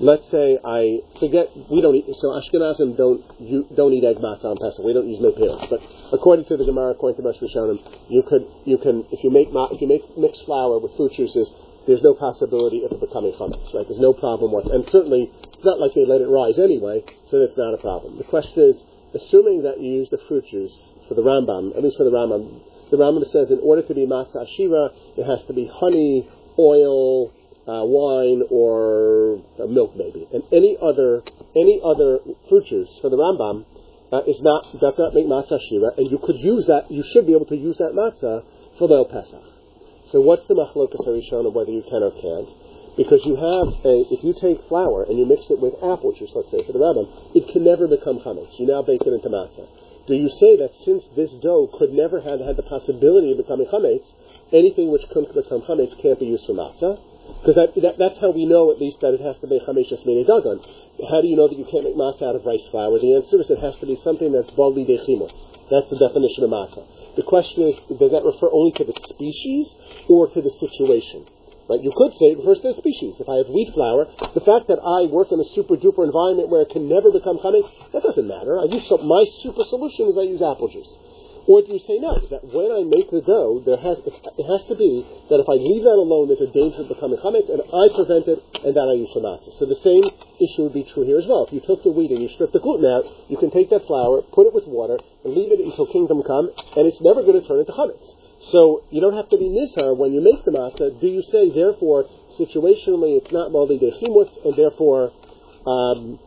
Let's say I forget we don't eat so Ashkenazim don't you don't eat egg matzah on Pesach. We don't use no. But according to the Gemara, according to Moshe Rishonim, you could you can if you make if you make mixed flour with fruit juices, there's no possibility of it becoming chametz. Right? There's no problem what and certainly it's not like they let it rise anyway, so that's not a problem. The question is assuming that you use the fruit juice for the Rambam, at least for the Rambam, the Rambam says in order to be matzah ashira, it has to be honey, oil, uh, wine, or uh, milk, maybe. And any other any other fruit juice for the Rambam uh, is not does not make matzah ashira, and you could use that. You should be able to use that matzah for the Pesach. So what's the machlokas harishon of whether you can or can't? Because you have a, if you take flour and you mix it with apple juice, let's say for the rabbin, it can never become chametz. You now bake it into matzah. Do you say that since this dough could never have had the possibility of becoming chametz, anything which could become chametz can't be used for matzah? Because that, that, that's how we know at least that it has to be chametz mine dagon. How do you know that you can't make matzah out of rice flour? The answer is it has to be something that's bali dechimot. That's the definition of matzah. The question is, does that refer only to the species or to the situation? Right? You could say it refers to the species. If I have wheat flour, the fact that I work in a super duper environment where it can never become chametz, that doesn't matter. I use some, my super solution is I use apple juice. Or do you say no? That when I make the dough, there has it, has to be that if I leave that alone, there's a danger of becoming chametz, and I prevent it, and that I use for matzah. So the same issue would be true here as well. If you took the wheat and you stripped the gluten out, you can take that flour, put it with water, and leave it until kingdom come, and it's never going to turn into chametz. So you don't have to be nizhar when you make the matzah. Do you say therefore situationally it's not maldi dechimutz, and therefore um,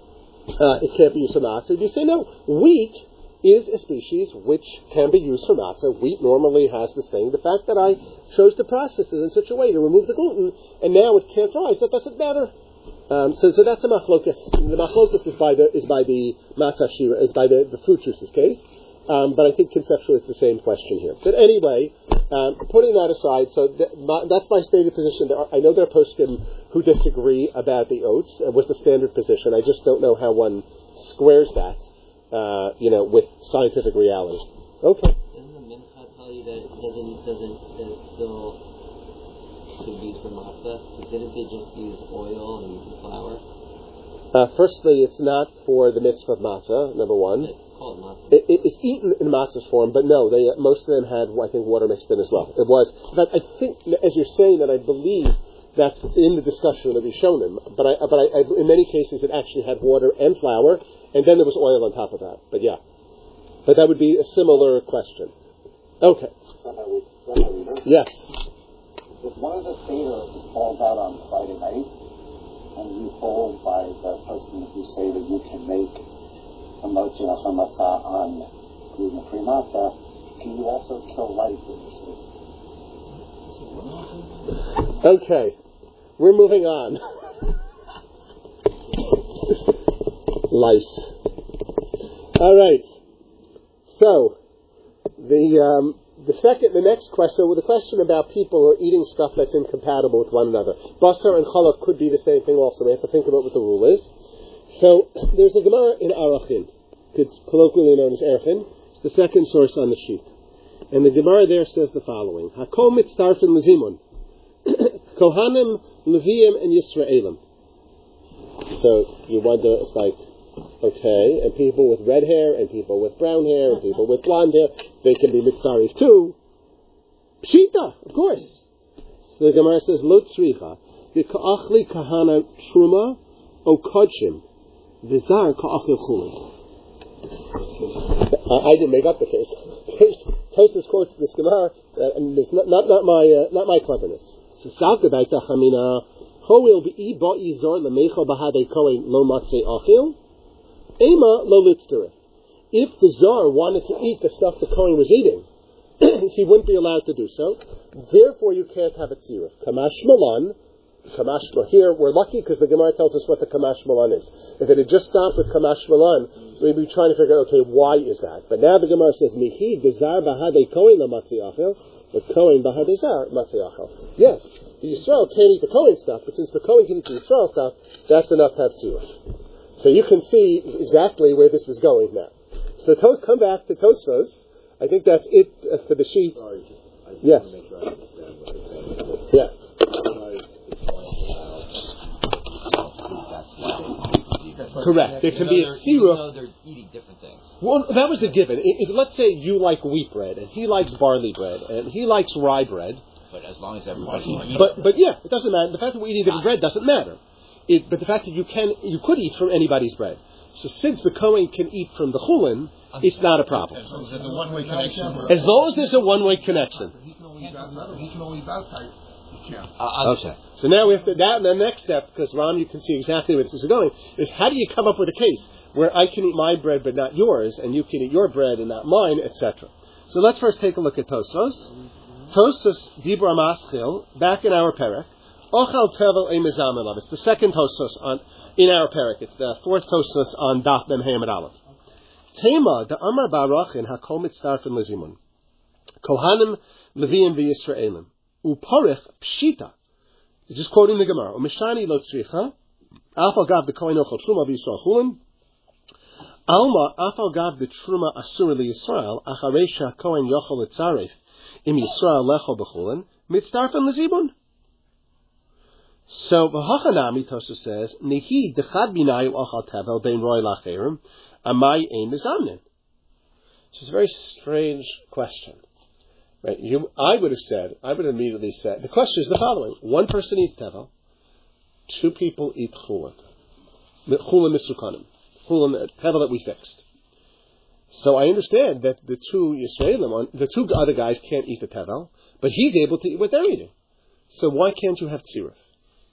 uh, it can't be used for matzah. Do you say no, wheat is a species which can be used for matzah. Wheat normally has this thing. The fact that I chose to process it in such a way to remove the gluten, and now it can't rise, that doesn't matter. Um, so, so that's a machlokas. The machlokas is by the is by the matzah shira, is by the, the fruit juices case. Um, but I think conceptually it's the same question here. But anyway, um, putting that aside, so th- my, that's my stated position. Are, I know there are poskim who disagree about the oats. It was the standard position. I just don't know how one squares that, uh, you know, with scientific reality. Okay.
Doesn't the mincha tell you that it doesn't doesn't that it still should be used for matzah? Didn't they just use oil and use flour?
Uh, firstly, it's not for the mitzvah of matzah. Number one.
It's called matzah.
It, it, it's eaten in matzah's form, but no, they uh, most of them had, I think, water mixed in as well. It was, but I think, as you're saying that, I believe that's in the discussion that of Rishonim. But I, but I, I, in many cases, it actually had water and flour, and then there was oil on top of that. But yeah, but that would be a similar question. Okay. Yes.
If one of the Seder falls out on Friday night, and you hold by the person who say that you can make a motzi or matzah on can you also kill lice in your sleep?
Okay. We're moving on. Lice. All right. So, the um, the second, the next question, well, the question about people who are eating stuff that's incompatible with one another. Basar and challah could be the same thing also. We have to think about what the rule is. So, there's a Gemara in Arachin, colloquially known as Erchin. It's the second source on the sheet. And the Gemara there says the following. Hakom mitztarfin lezimun. Kohanim, Leviim, and Yisraelim. So, you wonder, it's like, Okay, and people with red hair, and people with brown hair, and people with blonde hair, they can be mitzaris too. Pshita, of course. So the Gemara says, Lo tzricha, v'ka'achli kahana truma, o kodshim, v'zar ka'achil chulin. I didn't make up the case. Tosfos quotes this Gemara, uh, and it's not, not, not my uh, not my cleverness. So salka daita chamina, ho will be ba'i zor lemecha bahade kohen lo matzei achil, Ema lo If the czar wanted to eat the stuff the Kohen was eating, he wouldn't be allowed to do so. Therefore, you can't have a tziruf. Kamash malan. Kamash here we're lucky because the Gemara tells us what the kamash malan is. If it had just stopped with kamash malan, we'd be trying to figure out okay why is that. But now the Gemara says mihi gazar bahade kohen lamatziyachel, but kohen bahade zar matziyachel. Yes, the Yisrael can't eat the Kohen stuff, but since the Kohen can eat the Yisrael stuff, that's enough to have tziruf. So you can see exactly where this is going now. So to- come back to Tosfos. I think that's it for the sheet.
Sorry, just, I just
Yes.
want to make sure I understand what you're saying.
Yeah.
Sorry, it's pointing out, that's why
Correct. There can be a
Even
tziruf.
they're eating different things.
Well, that was a given. If, if- let's say you like wheat bread, and he likes barley bread, and he likes rye bread.
But as long as everybody eats
But but yeah, it doesn't matter. The fact that we're eating different bread doesn't matter. It, but the fact that you can you could eat from anybody's bread. So since the Kohen can eat from the chulin, it's not a problem.
So there's a one-way connection.
As long as there's a one-way connection.
He can only eat that. He can only eat that type. He can't.
Okay. So now we have to that the next step because Ron, you can see exactly where this is going. Is how do you come up with a case where I can eat my bread but not yours, and you can eat your bread and not mine, etc. So let's first take a look at Tosfos. Tosfos Dibra Maschil back in our parak. Ochal tevel emizam elav. It's the second Tosfos on in our parak. It's the fourth Tosfos on Daf Mem Hamid Aleph. Tema the Amar Barachin Hakol Mitzdarfen Lizimun. Kohanim Leviim v'Yisraelim. Uparich Pshita. He's just quoting the Gemara. Umishani lo tzricha. Alpha gav the kohen ochel truma v'Yisrael chulin. Alma afal gav the truma acharesha yochel im Yisrael mitzdarfen lezibun. So v'hachanami Tosa says nehi dechad binayu ochal tevel bein roy lacherim amai ein mizamnin. It's a very strange question. Right? You, I would have said, I would have immediately said, the question is the following. One person eats tevel, two people eat chulin. Chulin misukanim. Chulin, uh, tevel that we fixed. So I understand that the two Yisraelim, the two other guys can't eat the tevel, but he's able to eat what they're eating. So why can't you have tziruf?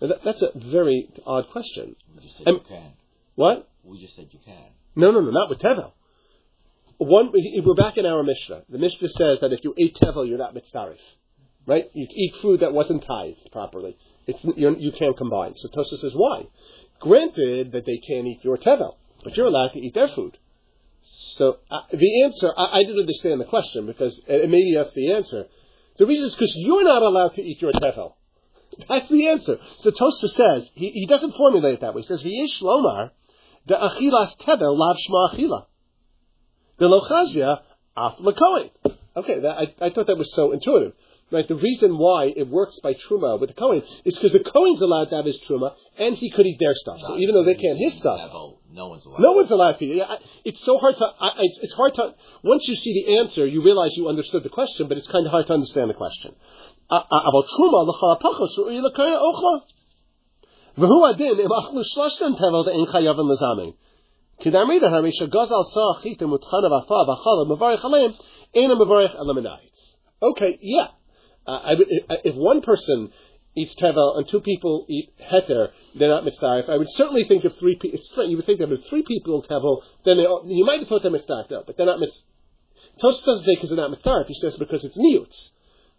Now that, that's a very odd question.
You just say
Um,
you can.
What?
We just said you can.
No, no, no, not with tevel. One, we're back in our Mishnah. The Mishnah says that if you ate tevel, you're not mitzdarif, right? You eat food that wasn't tithed properly. It's you're, you can't combine. So Tosa says why? Granted that they can't eat your tevel, but you're allowed to eat their food. So uh, the answer, I, I didn't understand the question because and maybe that's the answer. The reason is because you're not allowed to eat your tevel. That's the answer. So Tosa says he, he doesn't formulate it that way. He says v'yesh lomar the achilas tevel lav shma achila. The lochazia af lekoin. Okay, that, I, I thought that was so intuitive. Right, the reason why it works by truma with the Kohen is because the Kohen's allowed to have his truma, and he could eat their stuff. So even though they can't his stuff,
no one's allowed.
No one's allowed to. Eat. Yeah, it's so hard to. I, it's, it's hard to. Once you see the answer, you realize you understood the question, but it's kind of hard to understand the question. About truma l'cha pachos ru'i l'kaya ochla. V'hu adin im achlu tevel de'en chayavim l'zamein. Okay, yeah. Uh, I, if one person eats tevel and two people eat heter, they're not mitzvah. I would certainly think of three people. You would think that if three people tevel, then they, you might have thought they're mitzvah, no, but they're not mitzvah. Tosh doesn't say because they're not mitzvah. He says because it's niyutz,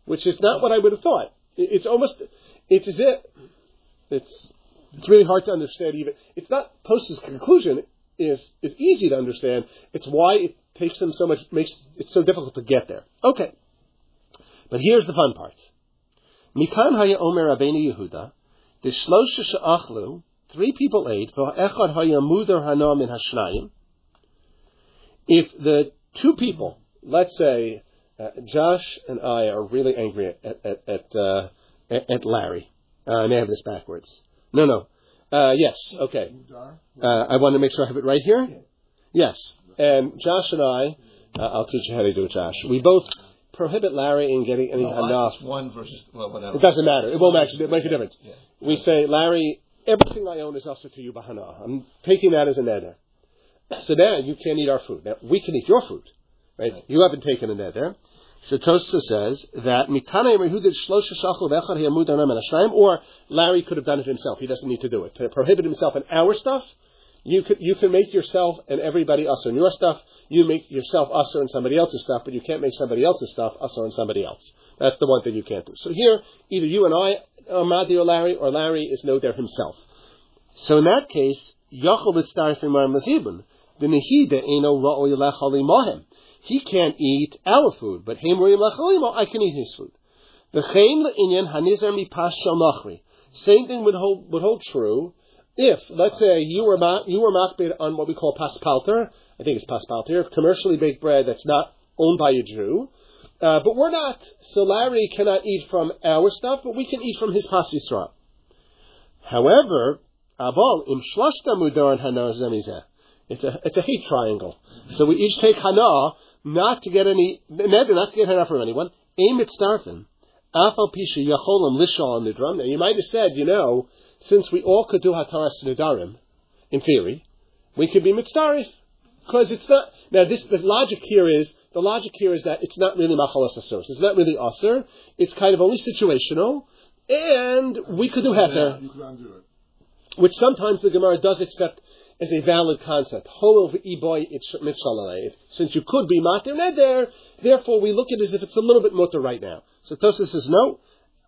which is not what I would have thought. It, it's almost it's as if it's it's really hard to understand. Even it's not Tosh's conclusion is is easy to understand. It's why it takes them so much makes it so difficult to get there. Okay. But here's the fun part. Mikan haya omer Rabbeinu Yehuda, the shlosha she'achlu, three people ate, v'echad haya mudar hana min hashnayim. If the two people, let's say uh, Josh and I are really angry at at at, uh, at, Larry, uh, I may have this backwards. No, no. Uh, yes, okay. Uh, I want to make sure I have it right here. Yes, and Josh and I, uh, I'll teach you how to do it, Josh. We both prohibit Larry in getting any
no,
enough.
One versus well, whatever.
It doesn't matter. It won't actually make a difference.
Yeah.
We say, Larry, everything I own is also to you, Bahana. I'm taking that as a nether. So now you can't eat our food. Now we can eat your food, right? right. You haven't taken a nether. So Tosa says that or Larry could have done it himself. He doesn't need to do it. To prohibit himself in our stuff, you can, you can make yourself and everybody usher in your stuff. You make yourself usher in somebody else's stuff, but you can't make somebody else's stuff usher in somebody else. That's the one thing you can't do. So here, either you and I are Madi or Larry, or Larry is no there himself. So in that case, Yachol Itztarifimar Mazibun, the Nehida Eno Ra'oy Lechali Mohem. He can't eat our food, but Hemrim Lechali I can eat his food. The Chain Inyan Shal Same thing would hold, would hold true if, let's say, you were ma- you were makbid on what we call paspalter, I think it's paspalter, commercially baked bread that's not owned by a Jew, uh, but we're not. So Larry cannot eat from our stuff, but we can eat from his pas Yisrael. However, aval im shlashta mudaran. It's a it's a hate triangle. So we each take hana not to get any not to get hana from anyone. Aim it starfin. Afal pisha yacholam lishal nidram. Now you might have said, you know, since we all could do Hataras Nidarim, in theory, we could be Mitzdarif. Because it's not, now this, the logic here is, the logic here is that it's not really Machalas Asuros. It's not really Aser. It's kind of only situational. And we could do Heter. Which sometimes the Gemara does accept as a valid concept. Since you could be matir neder, therefore we look at it as if it's a little bit mutter right now. So Tosa says no.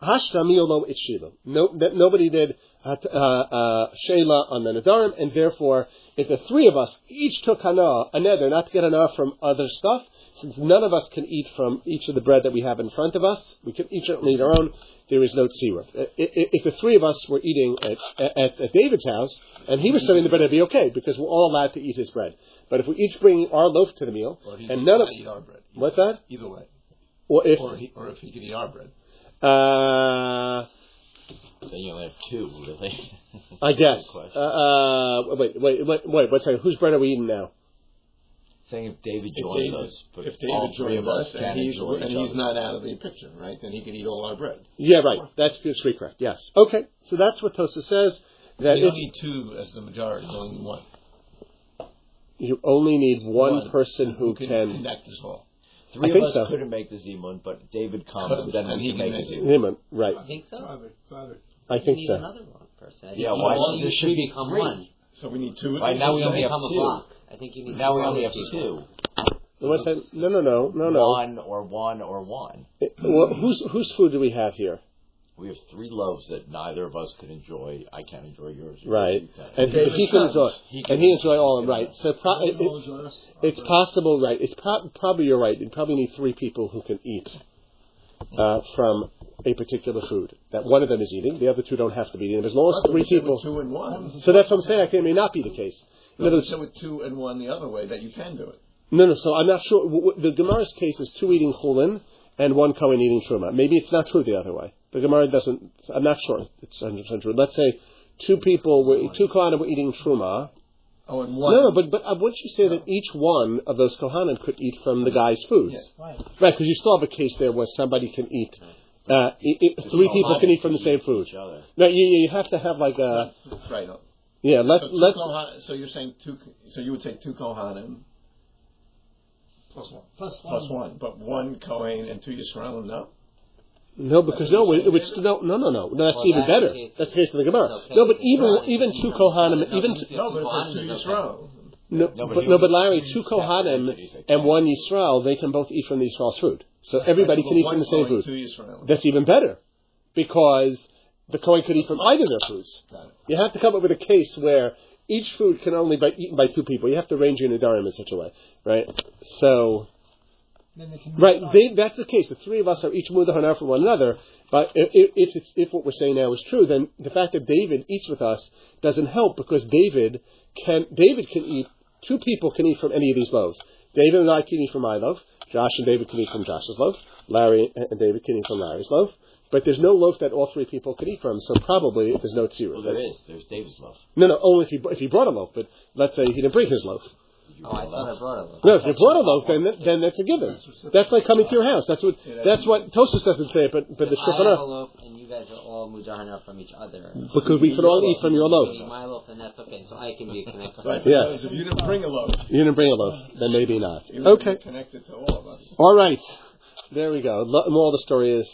Hashtamiolo itshila. No, nobody did uh, uh, Shayla on the Nadarim, and therefore, if the three of us each took hana, a nether, not to get hana from other stuff, since none of us can eat from each of the bread that we have in front of us, we can each eat our own, there is no tzira. If the three of us were eating at, at, at David's house, and he was serving the bread, it'd be okay, because we're all allowed to eat his bread. But if we each bring our loaf to the meal, and none of...
Eat our bread.
What's that?
Either way.
Or if...
Or, he, or if he can eat our bread.
Uh,
then you only have two, really.
I guess. Uh, uh, wait, wait, wait, wait. What's that? Whose bread are we eating now?
Saying if David
If
joins
David-
us, but
If
all
David
three
joins
of
us
us
and he's, and he's not out of the picture, right? Then he can eat all our bread.
Yeah, right. That's that's correct. Yes. Okay. So that's what Tosa says. That
you
if
need two as the majority, only one.
you only need one,
One
person who
can,
can.
connect this all.
Three
I
of
think
us
so.
couldn't make the Zimun, but David comes, then
And
we
he
can
can
make the
make it.
Zimun.
Right.
I think so.
Father, father.
I think
need
so.
another one person.
Yeah, why
all
not?
you
This should
become
three.
one.
So we need two.
Right, now we only have
Become a
two.
block. I think you need
Now we only have two.
What's that? No, no, no, no, no.
One or one or one.
It- well, whose whose food do we have here?
We have three loaves that neither of us can enjoy. I can't enjoy yours.
Right,
You
and
David
he can enjoy,
He
and he enjoy all of them. Right. So pro- it, it- it's possible, right? It's pro- probably you're right. You probably need three people who can eat uh, from a particular food. That one of them is eating, the other two don't have to be eating. As long as three people.
two and one.
So that's what I'm saying. I think it may not be the case. In
No,
other words,
said with two and one the other way that you can do it.
no, no. So I'm not sure. The Gemara's case is two eating chulin and one Kohen eating truma. Maybe it's not true the other way. The Gemara doesn't. I'm not sure. It's 100 percent true. Let's say two people were two Kohanim were eating truma.
Oh, and one.
No, no, but but uh, wouldn't you say that each one of those Kohanim could eat from the guy's foods?
Yes.
Right.
Right, because you still have a case there where somebody can eat. Uh, i i three people can eat from the same food. No, you, you have to have like a
right.
yeah. Let
So, two
let's
Kohan- so you're saying two. So you would take two Kohanim
Plus one.
Plus one.
plus one, but one Kohen and two Yisraelim. No.
No because no, it would no no no no. That's
Well,
even
that's
better.
case.
That's the case of the Gemara.
Okay.
No, but even even two Kohanim,
No,
even
no,
No, but if
Kohanim
there's two. Yisrael.
no,
No, but
but no, but Larry, two
separated,
Kohanim and one Yisrael, they can both eat from the Yisrael's food. So everybody can eat from the same
Kohen,
food. That's even better because the Kohen could eat from either of their foods. You have to come up with a case where each food can only be eaten by two people. You have to arrange your Nadarim in such a way, right? So,
Then they can
right, they, that's the case. The three of us are each mudahana for one another. But if, if, it's, if what we're saying now is true, then the fact that David eats with us doesn't help because David can David can eat. Two people can eat from any of these loaves. David and I can eat from my loaf. Josh and David can eat from Josh's loaf. Larry and David can eat from Larry's loaf. But there's no loaf that all three people could eat from, so probably there's no tzira.
Well, there is. There's David's loaf.
No, no, only if he if he brought a loaf. But let's say he didn't bring his loaf.
Oh, I thought I brought a loaf.
No, if you brought a loaf, then then that's a given. That's like coming to your house. That's what that's what Tosfos doesn't say, but but the
I have a
Shulchan Aruch-
loaf, and you guys are all mudahana from each other.
because we can all eat from your
You
loaf.
my loaf, and that's okay. So I can be connected.
Right.
Yes.
If you didn't bring a loaf,
You didn't bring a loaf, then maybe not. Okay,
connected to all of us.
all right. There we go. Lo- Moral of the story is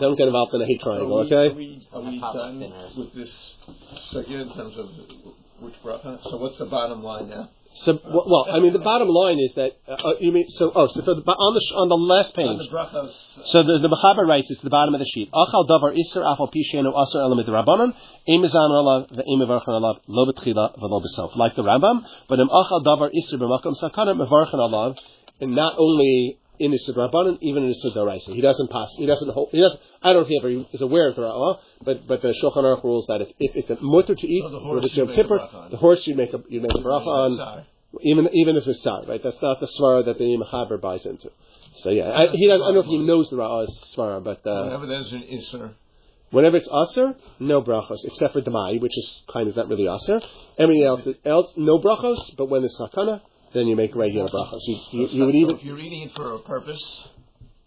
don't get involved in a hate triangle.
Are we,
Okay.
are we, are we done with this circuit in terms of which bracha? So what's the bottom line now?
So well, I mean, the bottom line is that uh, uh, you mean so. Oh, so the, on the on the last
On
page.
the brachos.
So the the Mechaber writes it's the bottom of the sheet. Achal davar iser afal pishenu aser elamid rabbanon imizan alav ve'imivarchan alav lo betchila v'lo besof. Like the Rambam, but im achal davar iser b'makom sakana mevarchan alav, and not only in the rabbanon, even in the Daraisa. He doesn't pass. He doesn't hold. He doesn't. I don't know if he ever is aware of the Ra'ah, but but the Shulchan Aruch rules that if, if it's a mutter to eat,
So the
or
horse
if it's
you a
Kippur, the horse you make a you make a bracha on. Even even if it's sar, right? That's not the svara that the Mechaber buys into. So yeah, I, he doesn't, I don't know if he knows the Ra'ah's svara, but uh,
Whenever there's an isser,
whenever it's aser, no brachos, except for demai, which is kind of not really aser. Everything else, else no brachos, but when it's sakana, then you make regular brachos. You, you, you would
so
even
if you're eating it for a purpose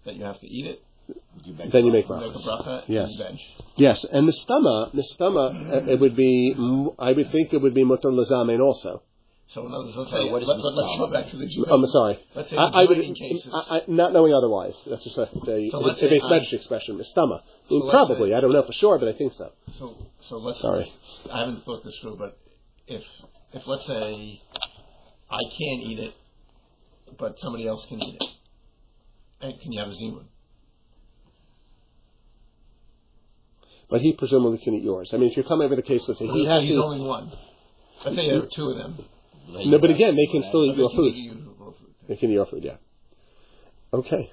that you have to eat it,
You make
then you make
you make a
brachos.
bracha
Yes.
and bench.
Yes, and the stama, the stama, uh, it would be. I would think it would be mutar lazamein also.
So in other words, let's say,
what is
let,
the
let, let's go back to the Jewish.
I'm sorry.
Let's say
I,
the
I would,
cases.
I, I, not knowing otherwise. That's just a, it's a,
So
it's
let's
a
say
base
I-
metric expression. The stama,
So let's
probably.
say-
I don't know for sure, but I think so.
So, so let's.
Sorry.
I haven't thought this through, but if if let's say I can't eat it, but somebody else can eat it, and can you have a zimun?
But he presumably can eat yours. I mean, if you're coming over the case, let's say he has
he's
to.
only one. Let's say there are two of them.
No, but again, they can still eat
But
your
they can
food.
eat your food.
They can eat your food, yeah. Okay.